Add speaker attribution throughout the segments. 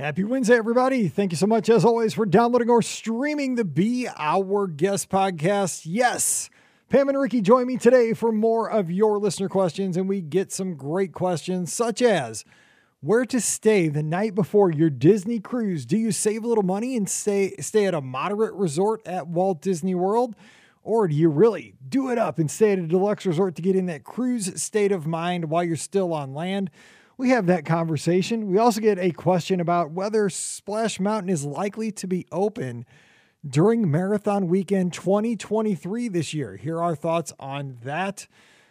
Speaker 1: Happy Wednesday, everybody. Thank you so much, as always, for downloading or streaming the Be Our Guest podcast. Yes, Pam and Ricky join me today for more of your listener questions, and we get some great questions, such as where to stay the night before your Disney cruise. Do you save a little money and stay, stay at a moderate resort at Walt Disney World? Or do you really do it up and stay at a deluxe resort to get in that cruise state of mind while you're still on land? We have that conversation. We also get a question about whether Splash Mountain is likely to be open during Marathon Weekend 2023 this year. Here are our thoughts on that.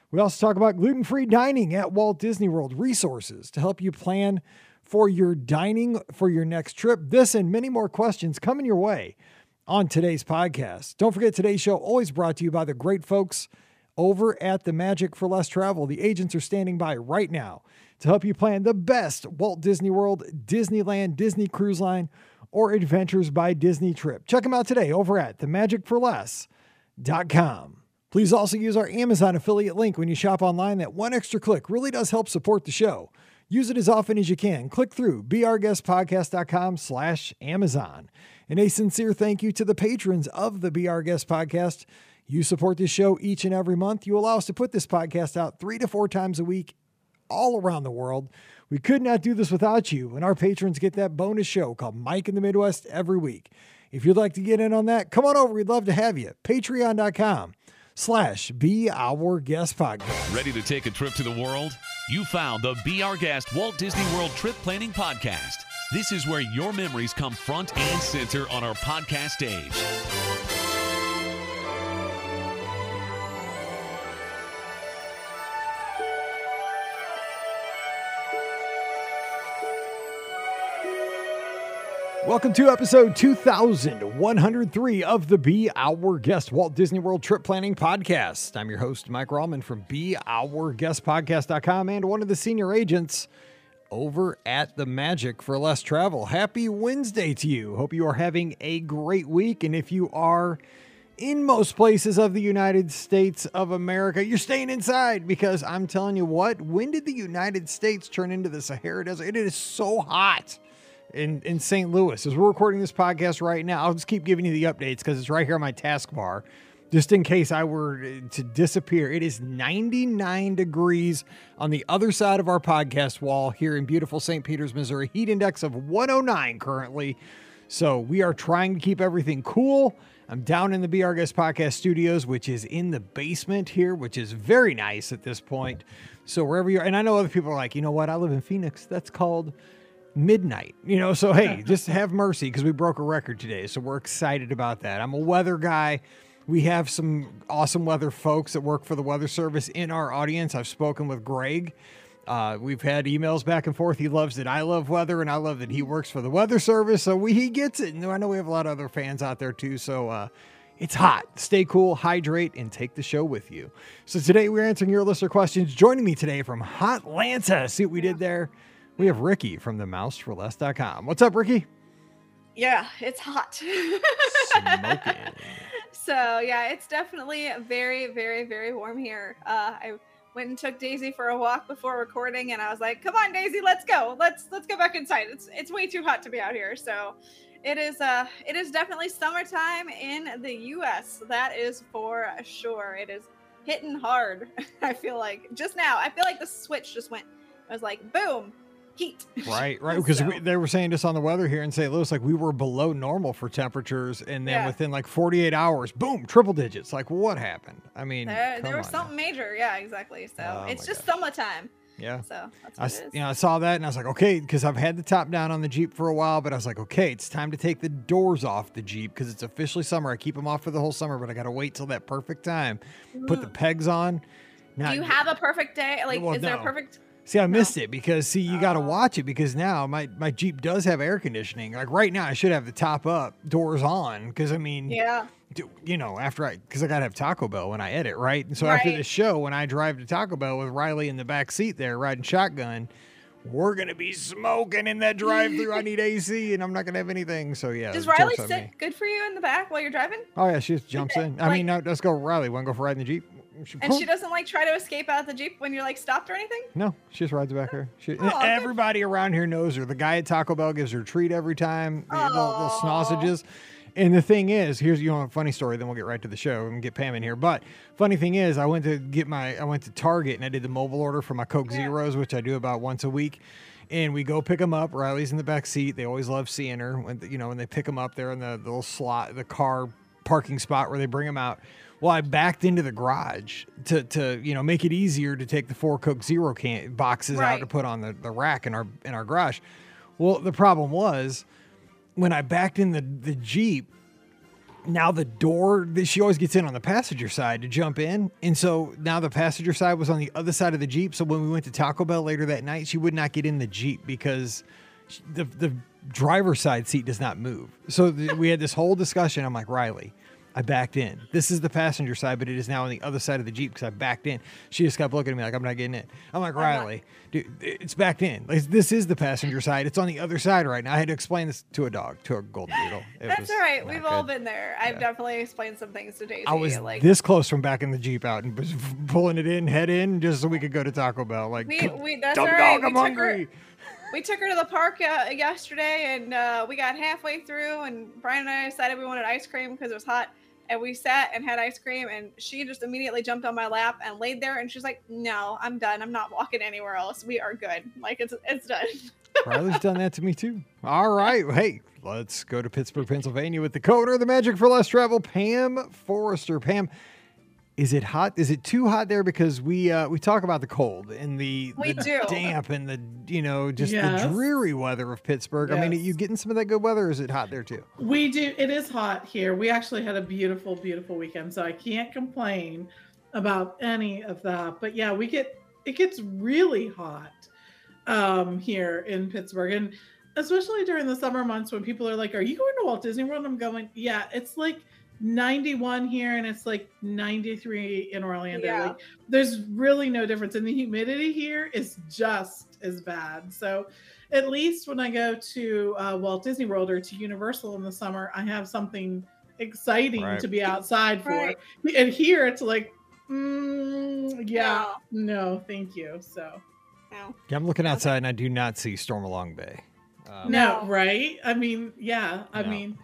Speaker 1: We also talk about gluten free dining at Walt Disney World, resources to help you plan for your dining for your next trip. This and many more questions coming your way on today's podcast. Don't forget today's show always brought to you by the great folks over at the Magic for Less Travel. The agents are standing by right now to help you plan the best Walt Disney World, Disneyland, Disney Cruise Line, or Adventures by Disney trip. Check them out today over at themagicforless.com. Please also use our Amazon affiliate link when you shop online. That one extra click really does help support the show. Use it as often as you can. Click through beourguestpodcast.com slash Amazon. And a sincere thank you to the patrons of the Our Guest podcast. You support this show each and every month. You allow us to put this podcast out three to four times a week all around the world. We could not do this without you, and our patrons get that bonus show called Mike in the Midwest every week. If you'd like to get in on that, come on over. We'd love to have you. Patreon.com slash Be Our Guest Podcast.
Speaker 2: Ready to take a trip to the world? You found the Be Our Guest Walt Disney World Trip Planning Podcast. This is where your memories come front and center on our podcast stage.
Speaker 1: Welcome to episode 2103 of the Be Our Guest Walt Disney World Trip Planning Podcast. I'm your host, Mike Rallman from BeOurGuestPodcast.com and one of the senior agents over at the Magic for Less Travel. Happy Wednesday to you. Hope you are having a great week. And if you are in most places of the United States of America, you're staying inside because I'm telling you what, when did the United States turn into the Sahara Desert? It is so hot in, in St. Louis. As we're recording this podcast right now, I'll just keep giving you the updates because it's right here on my taskbar. Just in case I were to disappear, it is 99 degrees on the other side of our podcast wall here in beautiful St. Peters, Missouri. Heat index of 109 currently. So we are trying to keep everything cool. I'm down in the Our Guest Podcast Studios, which is in the basement here, which is very nice at this point. So wherever you are, and I know other people are like, you know what? I live in Phoenix. That's called midnight. You know, so hey, just have mercy because we broke a record today. So we're excited about that. I'm a weather guy. We have some awesome weather folks that work for the Weather Service in our audience. I've spoken with Greg. Uh, we've had emails back and forth. He loves that I love weather, and I love that he works for the Weather Service. So we, he gets it. And I know we have a lot of other fans out there too. So uh, it's hot. Stay cool, hydrate, and take the show with you. So today we're answering your listener questions. Joining me today from Hot Lanta. See what we did there? We have Ricky from the mouseforless.com. What's up, Ricky?
Speaker 3: Yeah, it's hot.
Speaker 1: Smoking.
Speaker 3: so yeah, it's definitely very, very, very warm here. Uh, I went and took Daisy for a walk before recording, and I was like, "Come on, Daisy, let's go. Let's let's go back inside. It's it's way too hot to be out here." So it is uh it is definitely summertime in the U.S. That is for sure. It is hitting hard. I feel like just now. I feel like the switch just went. I was like, boom, heat.
Speaker 1: Right, right. Because so. they were saying just on the weather here in St. Louis, like we were below normal for temperatures, and then yeah. within like 48 hours, boom, triple digits. Like what happened? I mean,
Speaker 3: there, there was something now. major. Yeah, exactly. So oh, it's just gosh. summertime.
Speaker 1: Yeah.
Speaker 3: So
Speaker 1: I, you know, I saw that and I was like, okay, because I've had the top down on the Jeep for a while, but I was like, okay, it's time to take the doors off the Jeep because it's officially summer. I keep them off for the whole summer, but I got to wait till that perfect time. Mm. Put the mm. pegs on.
Speaker 3: Now, Do you have a perfect day? Like, well, is no. there a perfect?
Speaker 1: See, I missed it because see, you got to watch it because now my my Jeep does have air conditioning. Like right now, I should have the top up, doors on. Because I mean,
Speaker 3: yeah,
Speaker 1: you know, after I because I got to have Taco Bell when I edit, right? And so right. after the show, when I drive to Taco Bell with Riley in the back seat there riding shotgun, we're gonna be smoking in that drive-through. I need AC, and I'm not gonna have anything. So yeah.
Speaker 3: Does Riley sit good for you in the back while you're driving?
Speaker 1: Oh yeah, she just jumps in. I like, mean, no, let's go, Riley. Want to go for riding the Jeep? She
Speaker 3: And she doesn't like try to escape out of the jeep when you're like stopped or anything.
Speaker 1: No, she just rides back here. She,
Speaker 3: Oh,
Speaker 1: everybody around here knows her. The guy at Taco Bell gives her a treat every time. The little, little sausages. And the thing is, here's you know a funny story. Then we'll get right to the show and get Pam in here. But funny thing is, I went to get my I went to Target and I did the mobile order for my Coke
Speaker 3: Yeah.
Speaker 1: Zeros, which I do about once a week. And we go pick them up. Riley's in the back seat. They always love seeing her when you know when they pick them up. They're in the, the little slot, the car parking spot where they bring them out. Well, I backed into the garage to to you know make it easier to take the four Coke Zero can boxes out to put on the, the rack in our in our garage. Well, the problem was when I backed in the the Jeep. Now the door, that she always gets in on the passenger side to jump in, and so now the passenger side was on the other side of the Jeep. So when we went to Taco Bell later that night, she would not get in the Jeep because the the driver's side seat does not move. So th- we had this whole discussion. I'm like Riley. I backed in. This is the passenger side, but it is now on the other side of the Jeep because I backed in. She just kept looking at me like I'm not getting in. I'm like Riley, dude, it's backed in. Like, this is the passenger side. It's on the other side right now. I had to explain this to a dog, to a golden doodle. It
Speaker 3: That's all right. We've all been there. I've
Speaker 1: Yeah.
Speaker 3: definitely explained some things to Daisy.
Speaker 1: I was
Speaker 3: like
Speaker 1: this close from backing the Jeep out and was pulling it in, head in, just so we could go to Taco Bell. Like,
Speaker 3: we, we that's
Speaker 1: dumb
Speaker 3: all right.
Speaker 1: dog, I'm
Speaker 3: hungry. her. We took her to the park uh, yesterday, and uh, we got halfway through, and Brian and I decided we wanted ice cream because it was hot, and we sat and had ice cream, and she just immediately jumped on my lap and laid there, and she's like, "No, I'm done. I'm not walking anywhere else. We are good. Like it's it's done."
Speaker 1: Riley's done that to me too. All right. Hey, let's go to Pittsburgh, Pennsylvania with the coder of the Magic for Less Travel, Pam Forrester. Pam, is it hot? Is it too hot there? Because we uh, we talk about the cold and the,
Speaker 3: We
Speaker 1: the
Speaker 3: do.
Speaker 1: damp and the you know just
Speaker 4: Yes.
Speaker 1: the dreary weather of Pittsburgh. I mean, are you getting some of that good weather? Or is it hot there too?
Speaker 4: We do. It is hot here. We actually had a beautiful, beautiful weekend, so I can't complain about any of that. But yeah, we get it gets really hot um, here in Pittsburgh, and especially during the summer months when people are like, "Are you going to Walt Disney World?" I'm going, "Yeah." It's like 91 here, and it's like 93 in Orlando.
Speaker 3: Yeah.
Speaker 4: Like, there's really no difference, and the humidity here is just as bad. So at least when I go to uh, Walt Disney World or to Universal in the summer, I have something exciting
Speaker 1: Right.
Speaker 4: to be outside for.
Speaker 3: Right.
Speaker 4: And here it's like, mm, yeah, no. thank you. So,
Speaker 3: No.
Speaker 1: Yeah, I'm looking outside and I do not see Stormalong Bay. Um,
Speaker 4: no,
Speaker 3: No.
Speaker 4: right? I mean, yeah, I
Speaker 1: No.
Speaker 4: mean,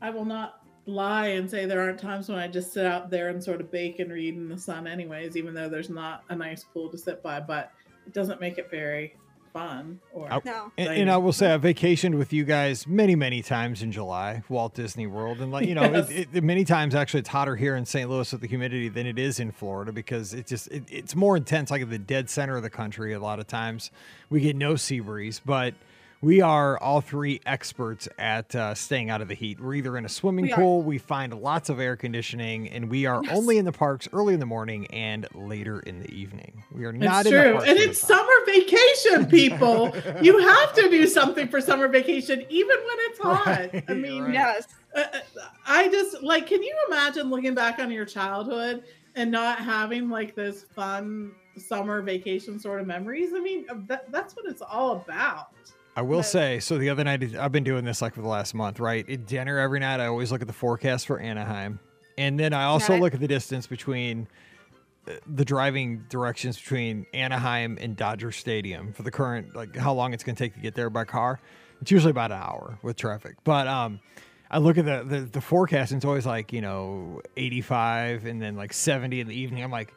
Speaker 4: I will not lie and say there aren't times when I just sit out there and sort of bake and read in the sun, anyways, even though there's not a nice pool to sit by, but it doesn't make it very fun or
Speaker 1: I-
Speaker 3: No.
Speaker 1: And, and I will say I vacationed with you guys many, many times in July, Walt Disney World, and like you know,
Speaker 4: Yes.
Speaker 1: it, it, many times actually it's hotter here in St. Louis with the humidity than it is in Florida because it just it, it's more intense. Like at the dead center of the country, a lot of times we get no sea breeze, but we are all three experts at uh, staying out of the heat. We're either in a swimming
Speaker 3: We are.
Speaker 1: pool, we find lots of air conditioning, and we are only in the parks early in the morning and later in the evening. We are not
Speaker 4: it's
Speaker 1: in the
Speaker 4: true.
Speaker 1: parks
Speaker 4: And it's summer vacation, people. you have to do something for summer vacation, even when it's hot. I mean,
Speaker 1: right.
Speaker 3: Yes.
Speaker 4: uh, uh, I just like, can you imagine looking back on your childhood and not having like this fun summer vacation sort of memories? I mean, uh, that, that's what it's all about.
Speaker 1: I will
Speaker 4: But-
Speaker 1: say, so the other night, I've been doing this like for the last month, right? At dinner every night, I always look at the forecast for Anaheim. And then I also look at the distance between uh, the driving directions between Anaheim and Dodger Stadium for the current, like how long it's going to take to get there by car. It's usually about an hour with traffic. But um, I look at the, the, the forecast and it's always like, you know, 85 and then like 70 in the evening. I'm like,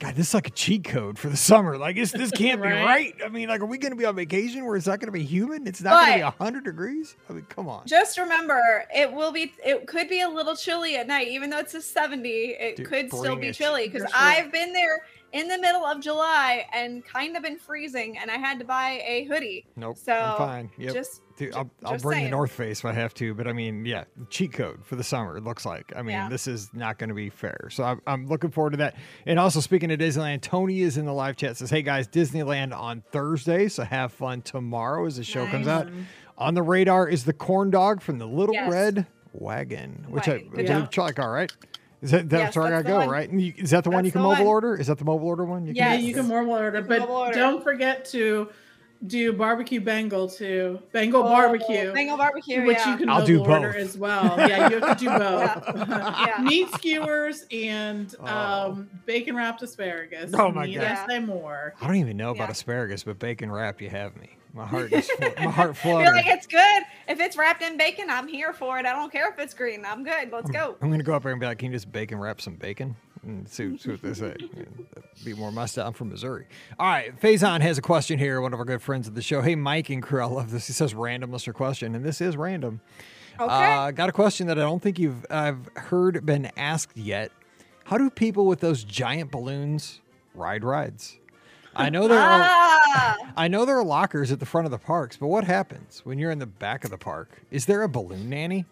Speaker 1: God, this is like a cheat code for the summer. Like, this, this can't be
Speaker 4: Right.
Speaker 1: right. I mean, like, are we going to be on vacation where it's not going to be humid? It's not going to be 100 degrees? I mean, come on.
Speaker 3: Just remember, it will be. It could be a little chilly at night, even though it's a seventy. It
Speaker 1: Dude,
Speaker 3: could still be
Speaker 1: it.
Speaker 3: chilly because I've been there in the middle of July and kind of been freezing, and I had to buy a hoodie.
Speaker 1: Nope.
Speaker 3: So
Speaker 1: I'm fine. Yep.
Speaker 3: just
Speaker 1: Dude, I'll, I'll bring
Speaker 3: saying.
Speaker 1: the North Face if I have to, but I mean, yeah, cheat code for the summer. It looks like. I mean,
Speaker 3: Yeah.
Speaker 1: this is not going to be fair. So I'm, I'm looking forward to that. And also, speaking of Disneyland, Tony is in the live chat. Says, "Hey guys, Disneyland on Thursday, so have fun tomorrow as the show comes out." On the radar is the corn dog from the Little
Speaker 3: Yes.
Speaker 1: Red Wagon, which I
Speaker 3: Wagon. Good
Speaker 1: believe
Speaker 4: job.
Speaker 1: Charlie car, right? Is that that's
Speaker 3: Yes,
Speaker 1: where I
Speaker 3: that's
Speaker 1: gotta
Speaker 3: the
Speaker 1: go, right? And you, is that the one you can mobile
Speaker 3: one.
Speaker 1: order? Is that the mobile order one? You
Speaker 4: Yeah,
Speaker 3: Yes.
Speaker 4: you can mobile order, but
Speaker 3: mobile order.
Speaker 4: don't forget to do barbecue Bengal too. Bengal
Speaker 3: Oh,
Speaker 4: barbecue.
Speaker 3: Bengal barbecue.
Speaker 4: which
Speaker 3: yeah.
Speaker 4: you can
Speaker 1: I'll do
Speaker 4: mobile order as well. Yeah, you have to do both.
Speaker 3: Yeah.
Speaker 4: Meat skewers and
Speaker 1: Oh.
Speaker 4: um, bacon wrapped asparagus.
Speaker 1: Oh my
Speaker 4: Need
Speaker 1: God.
Speaker 4: I say more.
Speaker 1: I don't even know about
Speaker 3: Yeah.
Speaker 1: asparagus, but bacon wrapped, you have me. My heart is my heart
Speaker 3: I
Speaker 1: flutters.
Speaker 3: feel like it's good. If it's wrapped in bacon, I'm here for it. I don't care if it's green. I'm good. Let's go.
Speaker 1: I'm gonna go up there and be like, "Can you just bacon wrap some bacon?" And see, see what they say. Be more my style. I'm from Missouri. All right, Faison has a question here. One of our good friends of the show. Hey, Mike and crew, I love this. He says random listener question, and this is random.
Speaker 3: Okay.
Speaker 1: Uh, got a question that I don't think you've I've heard been asked yet. How do people with those giant balloons ride rides? I know there are.
Speaker 3: ah,
Speaker 1: I know there are lockers at the front of the parks, but what happens when you're in the back of the park? Is there a balloon nanny?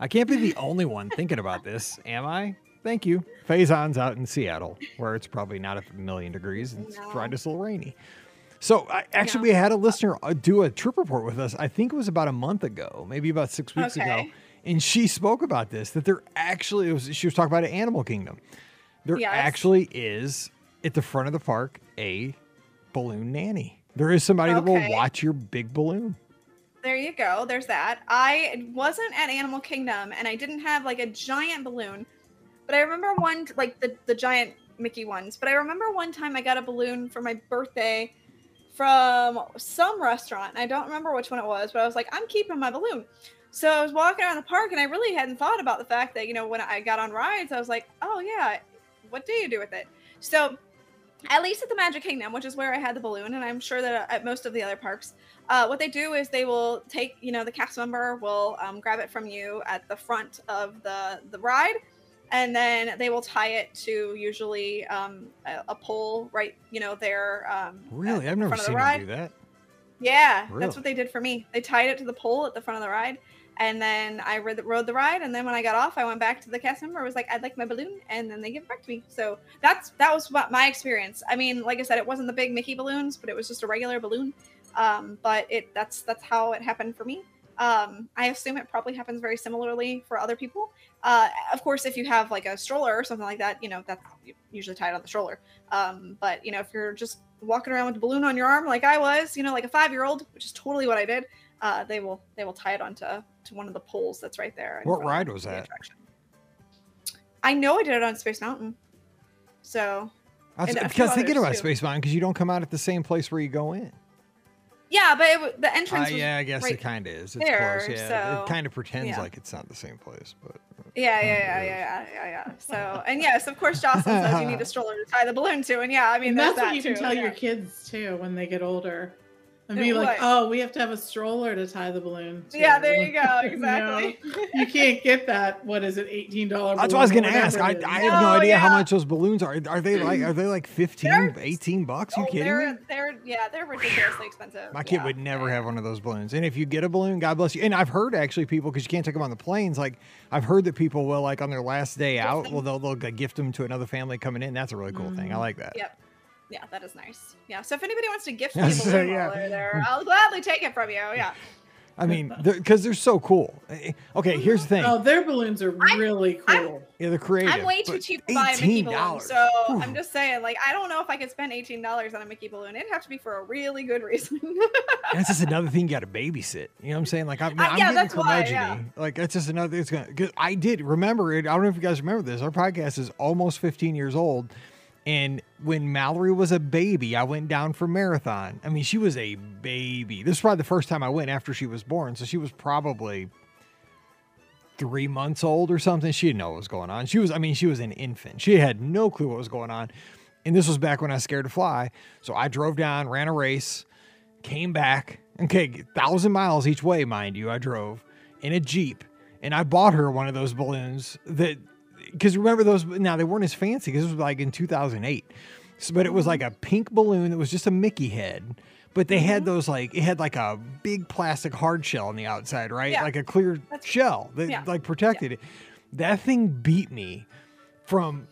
Speaker 1: I can't be the only one thinking about this, am I? Thank you. Faison's out in Seattle, where it's probably not a million degrees and it's
Speaker 3: No.
Speaker 1: A little rainy. So I, actually, we had a listener uh, do a trip report with us. I think it was about a month ago, maybe about six weeks ago, and she spoke about this. That there actually it was. She was talking about an Animal Kingdom. There
Speaker 3: Yes.
Speaker 1: actually is at the front of the park a balloon nanny. There is somebody that will watch your big balloon.
Speaker 3: there you go. There's that. I wasn't at Animal Kingdom and I didn't have like a giant balloon, but I remember one like the the giant Mickey ones. But I remember one time I got a balloon for my birthday from some restaurant. and I don't remember which one it was, but I was like, I'm keeping my balloon. So I was walking around the park and I really hadn't thought about the fact that, you know, when I got on rides, I was like, oh yeah, what do you do with it? So at least at the Magic Kingdom, which is where I had the balloon, and I'm sure that at most of the other parks, uh, what they do is they will take, you know, the cast member will um, grab it from you at the front of the the ride, and then they will tie it to usually um, a, a pole right, you know, there. Um,
Speaker 1: Really, I've never
Speaker 3: front of the
Speaker 1: seen them do that.
Speaker 3: Yeah,
Speaker 1: Really?
Speaker 3: that's what they did for me. They tied it to the pole at the front of the ride, and then I rode the, rode the ride. And then when I got off, I went back to the cast member. Was like, "I'd like my balloon," and then they give it back to me. So that's that was what my experience. I mean, like I said, it wasn't the big Mickey balloons, but it was just a regular balloon. Um, but it that's that's how it happened for me. Um, I assume it probably happens very similarly for other people. Uh, of course, if you have like a stroller or something like that, you know that's usually tied on the stroller. Um, but you know, if you're just walking around with a balloon on your arm like I was, you know, like a five year old, which is totally what I did, uh, they will they will tie it onto to one of the poles that's right there.
Speaker 1: What ride was that?
Speaker 3: attraction. I know I did it on Space Mountain. So
Speaker 1: I was,
Speaker 3: And a few
Speaker 1: because thinking
Speaker 3: others,
Speaker 1: about
Speaker 3: too.
Speaker 1: Space Mountain, because you don't come out at the same place where you go in.
Speaker 3: yeah, but it, wa- the
Speaker 1: Uh,
Speaker 3: entrance was
Speaker 1: yeah, I guess
Speaker 3: right
Speaker 1: it kind of is. It's
Speaker 3: there,
Speaker 1: close. Yeah,
Speaker 3: so-
Speaker 1: it kind of pretends
Speaker 3: yeah.
Speaker 1: like it's not the same place, but
Speaker 3: Yeah, yeah, yeah, yeah, yeah, yeah, yeah. So, and yes, of course, Jocelyn says you need a stroller to tie the balloon to, and yeah, I mean
Speaker 4: and
Speaker 3: there's
Speaker 4: that's what
Speaker 3: that
Speaker 4: you
Speaker 3: too.
Speaker 4: can tell
Speaker 3: yeah.
Speaker 4: your kids too when they get older. And be like,
Speaker 3: what?
Speaker 4: oh, we have to have a stroller to tie the balloon. To.
Speaker 3: Yeah, there you go.
Speaker 4: know,
Speaker 3: Exactly.
Speaker 4: you can't get that. What is it? Eighteen dollars.
Speaker 1: that's what I was gonna ask. I, I have no
Speaker 3: Oh,
Speaker 1: idea how much those balloons are. Are they like are they like 15,
Speaker 3: They're-
Speaker 1: 18 bucks? You
Speaker 3: Oh,
Speaker 1: kidding
Speaker 3: they're
Speaker 1: me?
Speaker 3: they're yeah, they're ridiculously expensive.
Speaker 1: My kid
Speaker 3: yeah.
Speaker 1: would never have one of those balloons. And if you get a balloon, God bless you. And I've heard actually people because you can't take them on the planes. Like I've heard that people will like on their last day out, well they'll they'll gift them to another family coming in. That's a really cool thing. I
Speaker 4: Mhm.
Speaker 1: like that.
Speaker 3: Yep. Yeah, that is nice. Yeah. So if anybody wants to gift me
Speaker 1: Yeah,
Speaker 3: a
Speaker 1: so,
Speaker 3: balloon
Speaker 1: yeah.
Speaker 3: while there, I'll gladly take it from you. Yeah.
Speaker 1: I mean, because they're, so cool. Eh, Okay, here's the thing.
Speaker 4: Oh, their balloons are
Speaker 3: I'm-
Speaker 4: really
Speaker 3: I'm-
Speaker 4: cool.
Speaker 1: yeah, they're creative.
Speaker 3: I'm way too cheap to buy a Mickey balloon. So
Speaker 1: Whew.
Speaker 3: I'm just saying, like, I don't know if I could spend eighteen dollars on a Mickey balloon. It'd have to be for a really good reason.
Speaker 1: That's just another thing you got to babysit. You know what I'm saying? Like, I mean,
Speaker 3: Uh,
Speaker 1: I'm
Speaker 3: yeah,
Speaker 1: getting
Speaker 3: that's
Speaker 1: curmudgeon-y.
Speaker 3: yeah.
Speaker 1: Like, that's just another. It's gonna. Cause I did remember it. I don't know if you guys remember this. Our podcast is almost 15 years old, and when Mallory was a baby, I went down for marathon. I mean, she was a baby. This is probably the first time I went after she was born, so she was probably three months old or something. She didn't know what was going on. She was, I mean, she was an infant. She had no clue what was going on. And this was back when I was scared to fly. So I drove down, ran a race, came back. Okay, thousand miles each way, mind you. I drove in a Jeep and I bought her one of those balloons that, because remember those, now they weren't as fancy because this was like in 2008. So, but it was like a mm. pink balloon that was just a Mickey head. But they had mm-hmm. those like it had like a big plastic hard shell on the outside, right?
Speaker 3: Yeah.
Speaker 1: Like a clear
Speaker 3: That's-
Speaker 1: shell that
Speaker 3: yeah.
Speaker 1: like protected it. That thing beat me from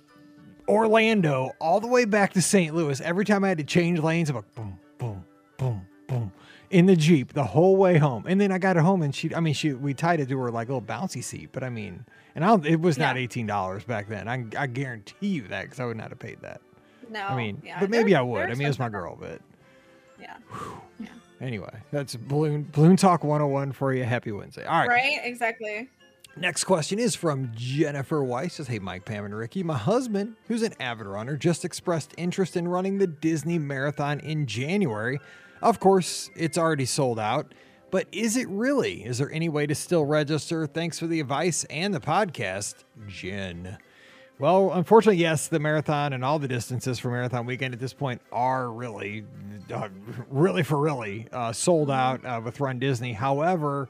Speaker 1: Orlando all the way back to St. Louis. Every time I had to change lanes, I'm like boom, boom, boom, boom in the Jeep the whole way home. And then I got it home and she, I mean, she, we tied it to her like little bouncy seat, but I mean, and I it was not
Speaker 3: Yeah.
Speaker 1: $18 back then. I, I guarantee you that because I would not have paid that.
Speaker 3: no.
Speaker 1: I mean,
Speaker 3: yeah,
Speaker 1: but maybe
Speaker 3: they're-
Speaker 1: I would. I mean, it's my girl, but
Speaker 3: Yeah. yeah.
Speaker 1: Anyway, that's balloon balloon talk 101 for you. Happy Wednesday. All right.
Speaker 3: Right? Exactly.
Speaker 1: Next question is from Jennifer Weiss. Says, "Hey, Mike, Pam, and Ricky. My husband, who's an avid runner, just expressed interest in running the Disney Marathon in January. Of course, it's already sold out, but is it really? Is there any way to still register? Thanks for the advice and the podcast, Jen." Well, unfortunately, yes, the marathon and all the distances for marathon weekend at this point are really, uh, really for really uh, sold out uh, with Run Disney. However,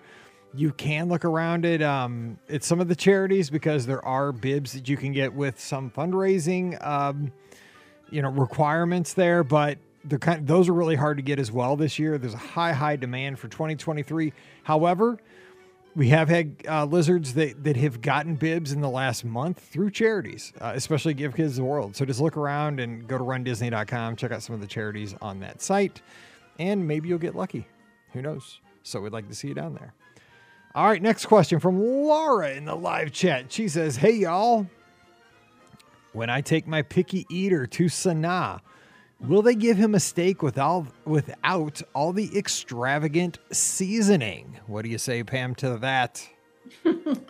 Speaker 1: you can look around it. Um, it's some of the charities because there are bibs that you can get with some fundraising, um, you know, requirements there, but they're kind those are really hard to get as well this year. There's a high, high demand for 2023. However, we have had uh, lizards that, that have gotten bibs in the last month through charities, uh, especially Give Kids the World. So just look around and go to rundisney.com, check out some of the charities on that site, and maybe you'll get lucky. Who knows? So we'd like to see you down there. All right, next question from Laura in the live chat. She says, Hey, y'all. When I take my picky eater to Sanaa, will they give him a steak without, without all the extravagant seasoning? What do you say, Pam, to that?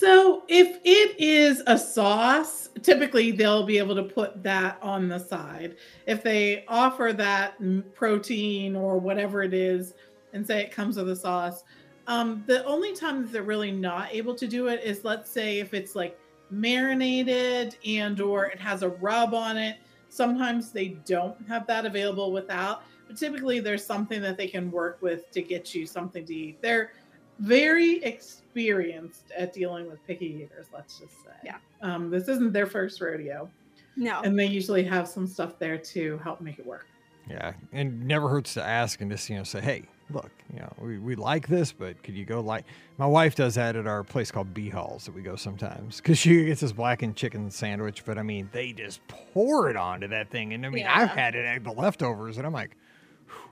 Speaker 4: So if it is a sauce, typically they'll be able to put that on the side. If they offer that protein or whatever it is and say it comes with a sauce, um, the only time that they're really not able to do it is let's say if it's like marinated and or it has a rub on it. Sometimes they don't have that available without, but typically there's something that they can work with to get you something to eat. They're very experienced at dealing with picky eaters, let's just say.
Speaker 3: Yeah.
Speaker 4: Um, this isn't their first rodeo,
Speaker 3: No.
Speaker 4: and they usually have some stuff there to help make it work.
Speaker 1: Yeah, and never hurts to ask and just you know say, hey, look, you know, we, we like this, but could you go like? My wife does that at our place called Bee Halls that we go sometimes because she gets this blackened chicken sandwich. But I mean, they just pour it onto that thing, and I mean, I've had it at the leftovers, and I'm like,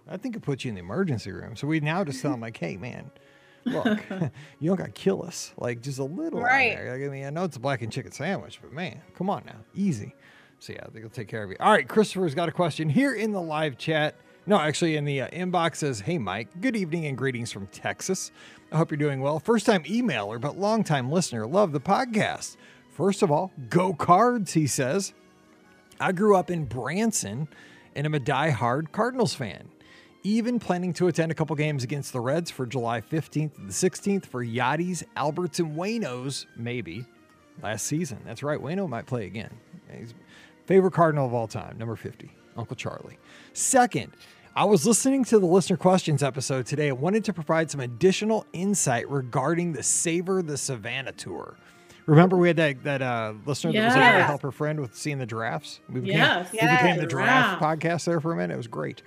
Speaker 1: I think it puts you in the emergency room. So we now just tell them like, hey, man. Look, you don't got to kill us. Like just a little, on
Speaker 3: Right.
Speaker 1: there. Like, I mean, I know it's a blackened chicken sandwich, but man, come on now, easy. So yeah, they'll take care of you. All right, Christopher's got a question here in the live chat. No, actually, in the uh, inbox says, "Hey Mike, good evening and greetings from Texas. I hope you're doing well. First time emailer, but long time listener. Love the podcast. First of all, go Cards," he says. I grew up in Branson and am a die-hard Cardinals fan. Even planning to attend a couple games against the Reds for July 15th to the 16th for Yadi's, Alberts, and Waino's, maybe, last season. That's right, Wayno might play again. He's favorite Cardinal of all time, number 50, Uncle Charlie. Second, I was listening to the listener questions episode today and wanted to provide some additional insight regarding the Savor the Savannah tour. Remember, we had that that uh, listener that was able to help her friend with seeing the giraffes. We became,
Speaker 4: Yes.
Speaker 1: we became the
Speaker 3: Yes.
Speaker 1: giraffe
Speaker 4: Giraffe.
Speaker 1: podcast there for a minute. It was great.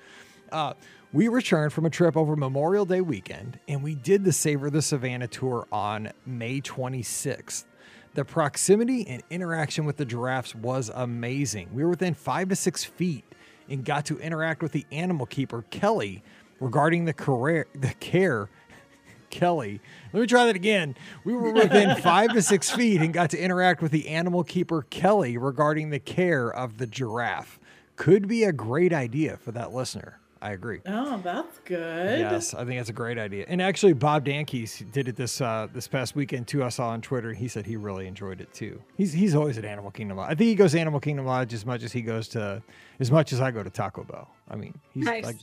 Speaker 1: Uh, we returned from a trip over Memorial Day weekend, and we did the Savor the Savannah tour on May 26th. The proximity and interaction with the giraffes was amazing. We were within five to six feet and got to interact with the animal keeper, Kelly, regarding the career, the care Kelly. Let me try that again. We were within five to six feet and got to interact with the animal keeper, Kelly, regarding the care of the giraffe. Could be a great idea for that listener. I agree.
Speaker 4: Oh, that's good.
Speaker 1: Yes, I think that's a great idea. And actually, Bob Dankeys did it this uh, this past weekend too. I saw on Twitter. He said he really enjoyed it too. He's he's always at Animal Kingdom Lodge. I think he goes to Animal Kingdom Lodge as much as he goes to as much as I go to Taco Bell. I mean, he's
Speaker 3: Nice.
Speaker 1: like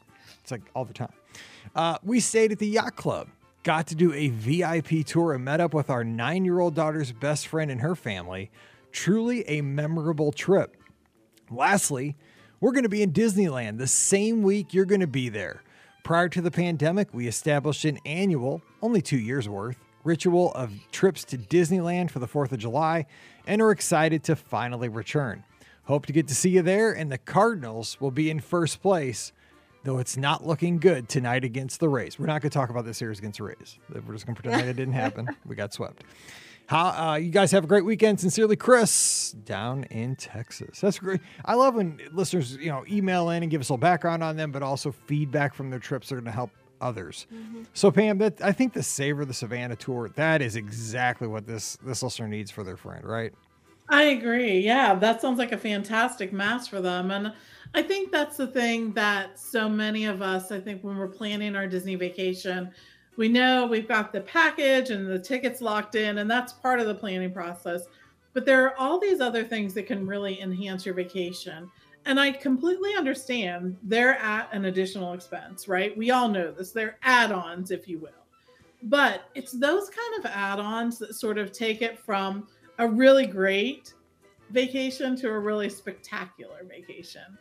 Speaker 1: it's like all the time. Uh, we stayed at the yacht club. Got to do a VIP tour and met up with our nine year old daughter's best friend and her family. Truly a memorable trip. Lastly, we're going to be in Disneyland the same week you're going to be there. Prior to the pandemic, we established an annual, only two years worth, ritual of trips to Disneyland for the 4th of July and are excited to finally return. Hope to get to see you there, and the Cardinals will be in first place, though it's not looking good tonight against the Rays. We're not going to talk about this series against the Rays. We're just going to pretend like it didn't happen. We got swept. How uh, you guys have a great weekend. Sincerely, Chris, down in Texas. That's great. I love when listeners, you know, email in and give us a little background on them, but also feedback from their trips. They're going to help others. So, Pam, that I think the Savor the Savannah tour that is exactly what this this listener needs for their friend, right?
Speaker 4: I agree. Yeah, that sounds like a fantastic mass for them. And I think that's the thing that so many of us, I think, when we're planning our Disney vacation, we know we've got the package and the tickets locked in, and that's part of the planning process. But there are all these other things that can really enhance your vacation. And I completely understand they're at an additional expense, right? We all know this. They're add ons, if you will. But it's those kind of add ons that sort of take it from a really great vacation to a really spectacular vacation.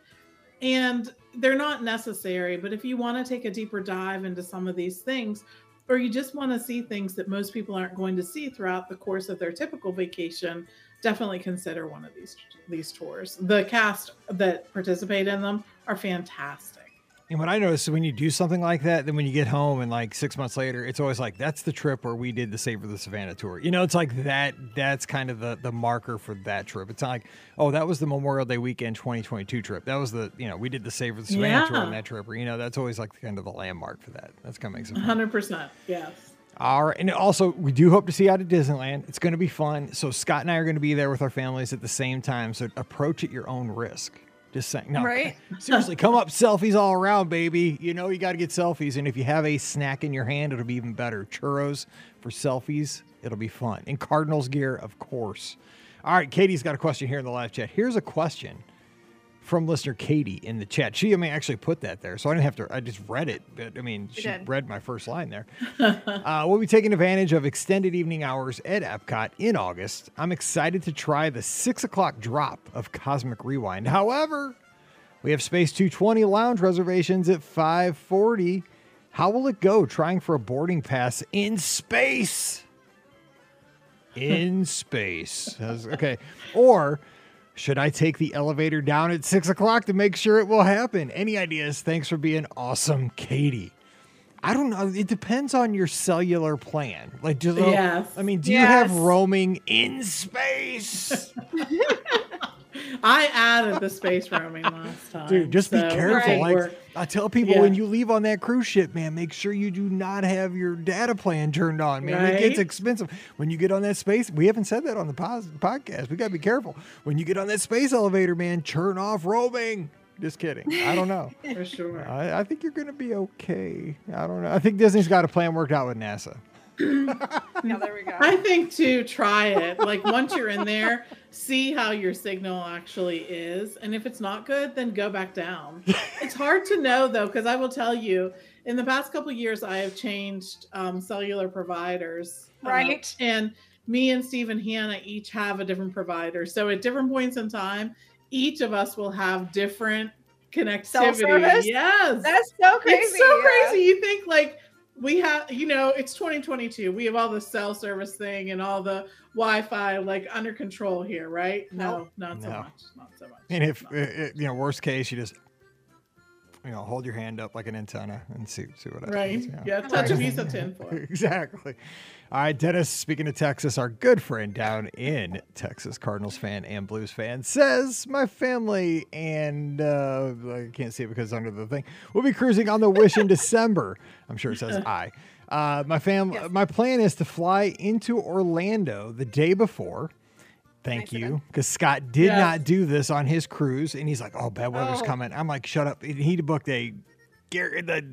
Speaker 4: And they're not necessary, but if you want to take a deeper dive into some of these things, or you just want to see things that most people aren't going to see throughout the course of their typical vacation, definitely consider one of these these tours. The cast that participate in them are fantastic.
Speaker 1: And what I notice is when you do something like that, then when you get home and like six months later, it's always like that's the trip where we did the Save Savor the Savannah tour. You know, it's like that. That's kind of the the marker for that trip. It's not like oh, that was the Memorial Day weekend 2022 trip. That was the you know we did the Save Savor the Savannah tour on that trip. Or you know, that's always like kind of the landmark for that. That's kind of makes it. fun.
Speaker 4: 100%. Yes.
Speaker 1: All right. And also, we do hope to see you out at Disneyland. It's going to be fun. So, Scott and I are going to be there with our families at the same time. So, approach at your own risk. Just saying. No,
Speaker 3: Right.
Speaker 1: seriously, come up, selfies all around, baby. You know, you got to get selfies. And if you have a snack in your hand, it'll be even better. Churros for selfies, it'll be fun. And Cardinals gear, of course. All right. Katie's got a question here in the live chat. Here's a question from listener Katie in the chat. She, I mean, actually put that there, so I didn't have to. I just read it, but I mean, she read my first line there. uh, we'll be taking advantage of extended evening hours at Epcot in August. I'm excited to try the six o'clock drop of Cosmic Rewind. However, we have Space 220 lounge reservations at 540. How will it go trying for a boarding pass in space? In space. Okay. Or should I take the elevator down at six o'clock to make sure it will happen? Any ideas? Thanks for being awesome, Katie. I don't know. It depends on your cellular plan. Like, just,
Speaker 4: Yes.
Speaker 1: I mean, do you have roaming in space?
Speaker 4: I added the space roaming last time.
Speaker 1: Dude, just be careful.
Speaker 4: it
Speaker 1: Like. I tell people
Speaker 4: Yeah.
Speaker 1: when you leave on that cruise ship, man, make sure you do not have your data plan turned on, man. It gets expensive. When you get on that space, we haven't said that on the podcast. We got to be careful. When you get on that space elevator, man, turn off roaming. Just kidding. I don't know.
Speaker 4: for sure.
Speaker 1: I, I think you're going to be okay. I don't know. I think Disney's got a plan worked out with NASA.
Speaker 3: Yeah, there we go.
Speaker 4: I think to try it, like once you're in there, see how your signal actually is. And if it's not good, then go back down. It's hard to know though, because I will tell you, in the past couple of years, I have changed um, cellular providers. uh,
Speaker 3: Right.
Speaker 4: and me and Steve and Hannah each have a different provider. So at different points in time, each of us will have different connectivity. Yes.
Speaker 3: That's so crazy.
Speaker 4: It's so
Speaker 3: yeah.
Speaker 4: crazy. You think like we have, you know, it's 2022. We have all the cell service thing and all the Wi-Fi like under control here, right? No,
Speaker 3: Nope.
Speaker 4: not so
Speaker 1: No.
Speaker 4: much. Not so much.
Speaker 1: And if,
Speaker 4: Not
Speaker 1: uh, uh, you know, worst case, you just, you know, hold your hand up like an antenna and see, see what happens.
Speaker 4: right.
Speaker 1: you know.
Speaker 4: Yeah. Touch a
Speaker 1: piece
Speaker 4: of tin for it.
Speaker 1: exactly. All right, Dennis, speaking of Texas, our good friend down in Texas, Cardinals fan and Blues fan, says my family and uh, I can't see it because it's under the thing. We'll be cruising on the Wish in December. I'm sure it says I. Uh, my fam,
Speaker 3: Yes.
Speaker 1: my plan is to fly into Orlando the day before. Thank
Speaker 3: Nice
Speaker 1: you, because Scott did
Speaker 4: Yes.
Speaker 1: not do this on his cruise, and he's like, "Oh, bad weather's
Speaker 3: Oh.
Speaker 1: coming." I'm like, "Shut up!" He booked a, the,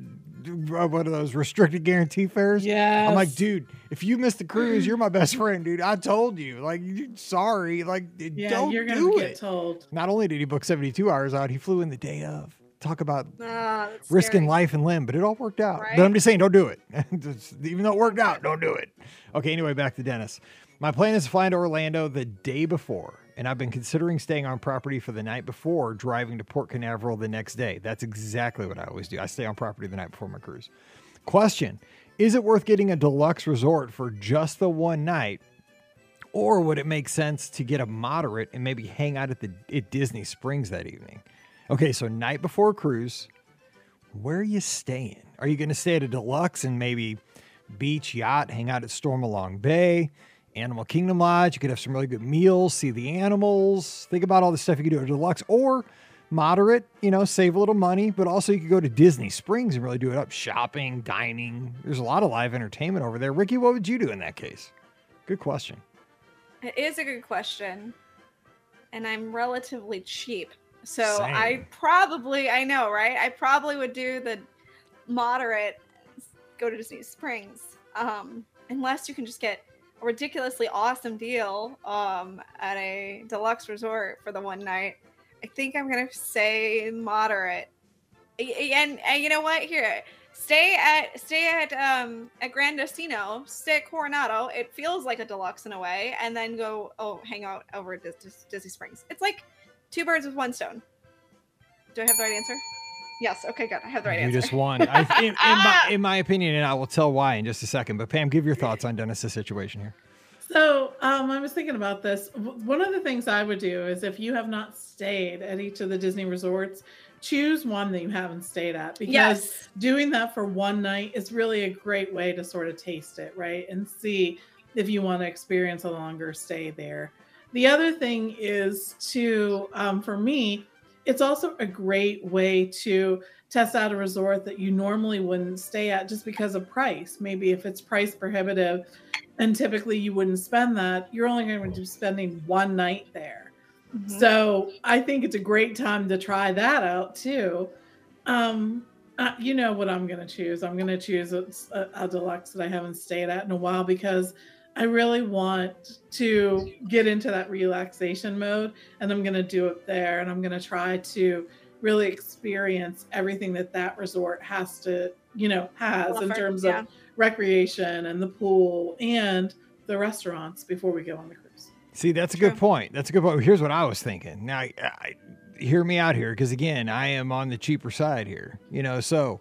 Speaker 1: uh, one of those restricted guarantee fares.
Speaker 4: Yeah.
Speaker 1: I'm like, dude, if you miss the cruise, you're my best friend, dude. I told you. Like, sorry. Like,
Speaker 4: yeah,
Speaker 1: don't
Speaker 4: you're gonna
Speaker 1: do
Speaker 4: get
Speaker 1: it.
Speaker 4: told.
Speaker 1: Not only did he book 72 hours out, he flew in the day of. Talk about
Speaker 3: Ah,
Speaker 1: risking
Speaker 3: scary.
Speaker 1: life and limb, but it all worked out.
Speaker 3: Right?
Speaker 1: But I'm just saying, don't do it. Just- Even though it worked out, don't do it. Okay, anyway, back to Dennis. My plan is to fly into Orlando the day before, and I've been considering staying on property for the night before driving to Port Canaveral the next day. That's exactly what I always do. I stay on property the night before my cruise. Question Is it worth getting a deluxe resort for just the one night? Or would it make sense to get a moderate and maybe hang out at the at Disney Springs that evening? Okay, so night before cruise, where are you staying? Are you going to stay at a deluxe and maybe beach yacht, hang out at Stormalong Bay, Animal Kingdom Lodge? You could have some really good meals, see the animals, think about all the stuff you could do at deluxe, or moderate, you know, save a little money, but also you could go to Disney Springs and really do it up shopping, dining. There's a lot of live entertainment over there. Ricky, what would you do in that case? Good question.
Speaker 3: It is a good question. and I'm relatively cheap. So
Speaker 1: Same.
Speaker 3: I probably, I know, right? I probably would do the moderate go to Disney Springs. Um, unless you can just get ridiculously awesome deal um, at a deluxe resort for the one night. I think I'm gonna say moderate. And, and you know what? Here, stay at stay at um at Gran Destino, stay at Coronado. It feels like a deluxe in a way, and then go oh hang out over at Dis- Dis- Disney Springs. It's like two birds with one stone. Do I have the right answer? Yes. Okay, good. I have the right
Speaker 1: you
Speaker 3: answer.
Speaker 1: just won. I, in, in, my, in my opinion, and I will tell why in just a second. But Pam, give your thoughts on Dennis's situation here.
Speaker 4: So um, I was thinking about this. One of the things I would do is if you have not stayed at each of the Disney resorts, choose one that you haven't stayed at because
Speaker 3: yes.
Speaker 4: doing that for one night is really a great way to sort of taste it, right? And see if you want to experience a longer stay there. The other thing is to, um, for me, it's also a great way to test out a resort that you normally wouldn't stay at just because of price. Maybe if it's price prohibitive and typically you wouldn't spend that, you're only going to be spending one night there.
Speaker 3: Mhm.
Speaker 4: So I think it's a great time to try that out too. Um, uh, you know what I'm going to choose? I'm going to choose a, a, a deluxe that I haven't stayed at in a while because I really want to get into that relaxation mode, and I'm going to do it there. And I'm going to try to really experience everything that that resort has to, you know, has in terms
Speaker 3: yeah.
Speaker 4: of recreation and the pool and the restaurants before we go on the cruise.
Speaker 1: See, that's a
Speaker 3: True.
Speaker 1: good point. That's a good point. Here's what I was thinking. Now, I, I, hear me out here, because again, I am on the cheaper side here. You know, so